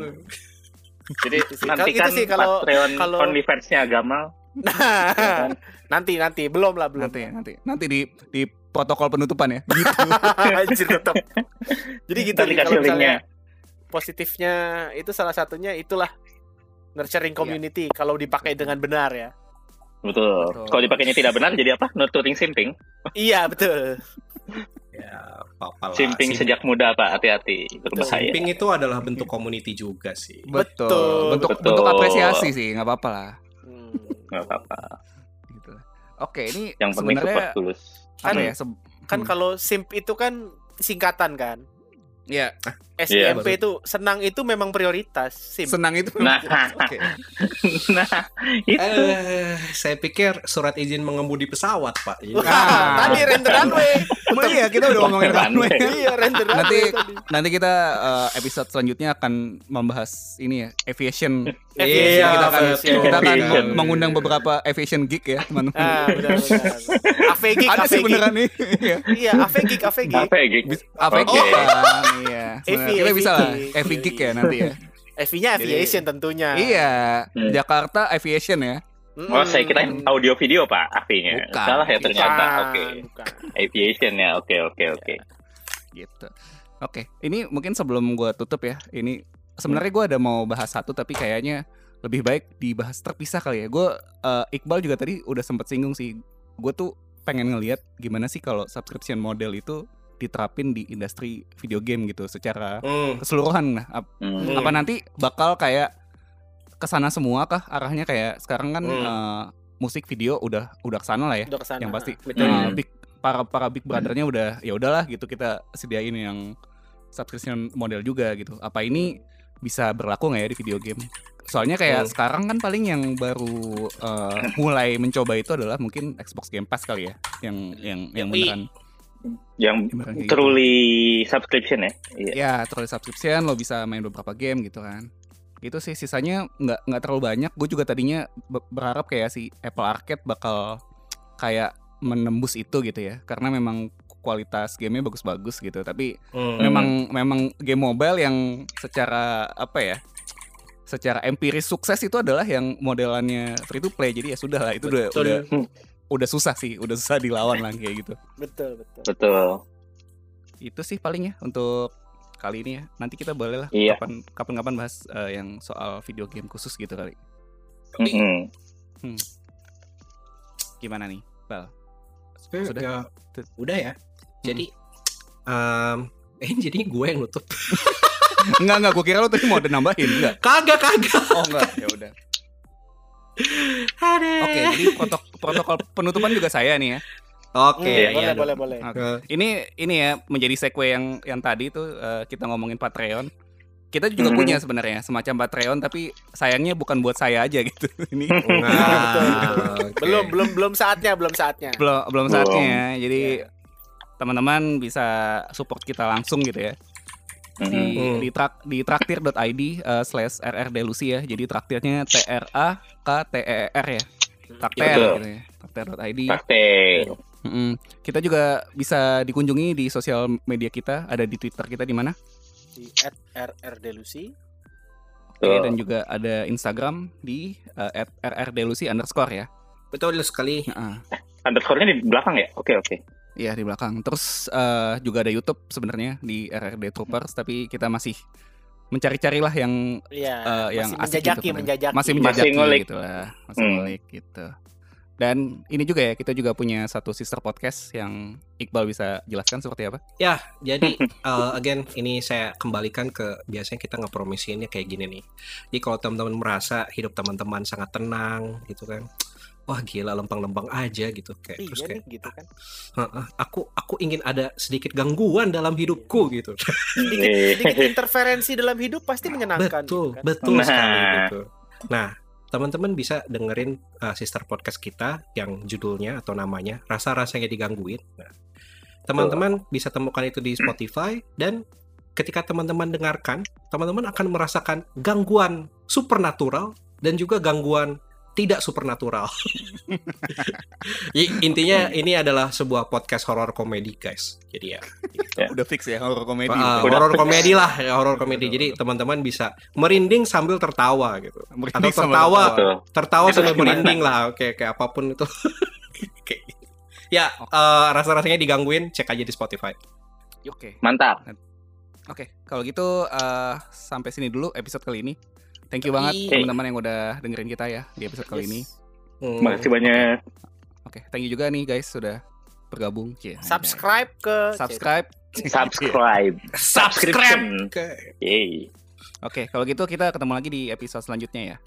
Jadi nanti Kalau- kan sih kalau- Patreon kalau- OnlyFans-nya Gamal. Nah, nanti nanti belum lah belum. Nanti nanti nanti di di protokol penutupan ya. Gitu. Anjir tetap. Jadi gitu nih, kalau misalnya linknya. positifnya itu salah satunya itulah nurturing community kalau dipakai dengan benar ya. Betul. Betul. Kalau dipakainya tidak benar jadi apa? Nurturing simping. Iya betul. Ya, lah. Simping Sim- sejak muda Pak, hati-hati. Berbahaya. Simping itu adalah bentuk community juga sih. Betul. Bentuk betul. bentuk apresiasi sih, nggak apa-apa lah. Hmm. Nggak apa-apa. Gitu. Oke, ini Yang penting sebenarnya tulus. apa Kan- ya? se- Kan Hmm. kalau simp itu kan singkatan kan. ya Iya, itu senang itu memang prioritas. Simp. senang itu. Nah. Oke. nah, itu. Eh, saya pikir surat izin mengemudi pesawat, Pak. Ini- Ah. Tadi render runway. Oh iya, kita udah ngomongin runway. iya render Nanti runway tadi. nanti kita eh, episode selanjutnya akan membahas ini ya, aviation. Aviation, kita akan aviation. kita akan Aviation. mengundang beberapa aviation geek ya, teman-teman. Ah, benar benar. Avegik, Ada sih beneran nih. Iya. Iya, Avegik, Avegik. Avegik kan, iya. Evi, kita bisa lah. Evi geek ya nanti ya. Jadi- aviation tentunya. Iya, Hmm. Jakarta Aviation ya. Mm-mm. Oh, saya kira audio video Pak, AV-nya. Bukan. Salah ya ternyata. Oke. bukan. Aviation ya. Oke, oke, oke. gitu. Oke, ini mungkin sebelum gua tutup ya. Ini sebenarnya gua ada mau bahas satu tapi kayaknya lebih baik dibahas terpisah kali ya. Gue Iqbal juga tadi udah sempet singgung sih. Gue tuh pengen ngelihat gimana sih kalau subscription model itu diterapin di industri video game gitu secara Hmm. keseluruhan. Nah, ap-. Hmm. apa nanti bakal kayak ke sana semua kah arahnya kayak sekarang kan Hmm. eh, musik video udah udah ke sana lah ya. Udah ke sana. Yang pasti. Betul. Hmm. big para para big brothernya udah ya udahlah gitu kita sediain yang subscription model juga gitu. Apa ini bisa berlaku nggak ya di video game? Soalnya kayak Hmm. sekarang kan paling yang baru eh, mulai mencoba itu adalah mungkin Xbox Game Pass kali ya, yang yang yang beneran Yang gitu. truly subscription ya. Iya. Ya, terus subscription lo bisa main beberapa game gitu kan. Gitu sih sisanya nggak nggak terlalu banyak. Gue juga tadinya be- berharap kayak si Apple Arcade bakal kayak menembus itu gitu ya. Karena memang kualitas gamenya bagus-bagus gitu. Tapi Hmm. memang memang game mobile yang secara apa ya? Secara empiris sukses itu adalah yang modelannya free to play. Jadi ya sudah lah itu Betul. udah udah susah sih, udah susah dilawan lah kayak gitu. Betul, betul. Betul. itu sih paling ya untuk kali ini ya. Nanti kita boleh lah Iya. kapan kapan-kapan bahas eh, yang soal video game khusus gitu kali. Mm-mm. Gimana nih, Bal? Sudah? ya, udah ya. Jadi em, eh jadi gue yang nutup. enggak enggak, gua kira lu tadi mau ada nambahin, enggak. kagak kagak. Oh enggak, ya udah. Oke, jadi protok- protokol penutupan juga saya nih ya. Oke, Hmm, Iya, boleh, iya. boleh, boleh. Oke. Eh, Ini ini ya menjadi segue yang yang tadi tuh eh, kita ngomongin Patreon. Kita juga Mhm. punya sebenarnya semacam Patreon tapi sayangnya bukan buat saya aja gitu. Ini nah, oke. Belum, belum, belum saatnya, belum saatnya. belum belum Belum. saatnya. Jadi teman-teman bisa support kita langsung gitu ya. di Mm-mm. Hmm. di trak di traktir.id eh, slash rrdelusi ya jadi traktirnya t r a k t e r ya traktir Betul. gitu ya traktir.id Praktek. Mm-mm. kita juga bisa dikunjungi di sosial media kita ada di twitter kita di mana Di @rrdelusi. Oke, Betul. dan juga ada instagram di eh, @rrdelusi underscore ya Betul sekali. Heeh. Underscore-nya di belakang ya? Oke, oke. Iya di belakang. Terus eh, juga ada YouTube sebenarnya di RRD Troopers, tapi kita masih mencari-carilah yang Iya, Eh, yang masih asik menjajaki, gitu menjajaki. masih Masih menjajaki ngulik. gitu lah masih Hmm. ngulik gitu dan ini juga ya kita juga punya satu sister podcast yang Iqbal bisa jelaskan seperti apa Ya, jadi uh, again ini saya kembalikan ke biasanya kita ngepromisiinnya kayak gini nih. Jadi kalau teman-teman merasa hidup teman-teman sangat tenang gitu kan. Wah gila lempeng-lempeng aja gitu kayak terus Iya kayak nih, gitu kan. "Heeh, aku aku ingin ada sedikit gangguan dalam hidupku gitu. Sedikit, sedikit interferensi dalam hidup pasti menyenangkan. betul, gitu kan. betul Nah. sekali gitu. Nah, teman-teman bisa dengerin uh, sister podcast kita yang judulnya atau namanya rasa-rasanya digangguin. Nah, teman-teman bisa temukan itu di Spotify dan ketika teman-teman dengarkan, teman-teman akan merasakan gangguan supernatural dan juga gangguan tidak supernatural. Intinya ini adalah sebuah podcast horor komedi, guys. Jadi ya, udah fix ya horror komedi Udah horor komedi lah, ya, horor komedi. Jadi teman-teman bisa merinding sambil tertawa gitu. Merinding Atau tertawa. Tertawa Itu sambil gimana? merinding lah, oke kayak apa pun itu. Kayak gitu. ya, eh, rasa-rasanya digangguin, cek aja di Spotify. oke Mantap. oke kalau gitu eh, sampai sini dulu episode kali ini thank you banget teman-teman yang udah dengerin kita ya di episode kali Yes. ini Hmm. Makasih banyak. oke thank you juga nih guys sudah bergabung Cie, Subscribe ke subscribe Subscribe. Subscription. Oke. Oke kalau gitu kita ketemu lagi di episode selanjutnya ya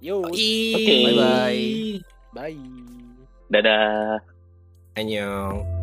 Yo, Oke. Bye-bye. bye. Dadah. Annyeong.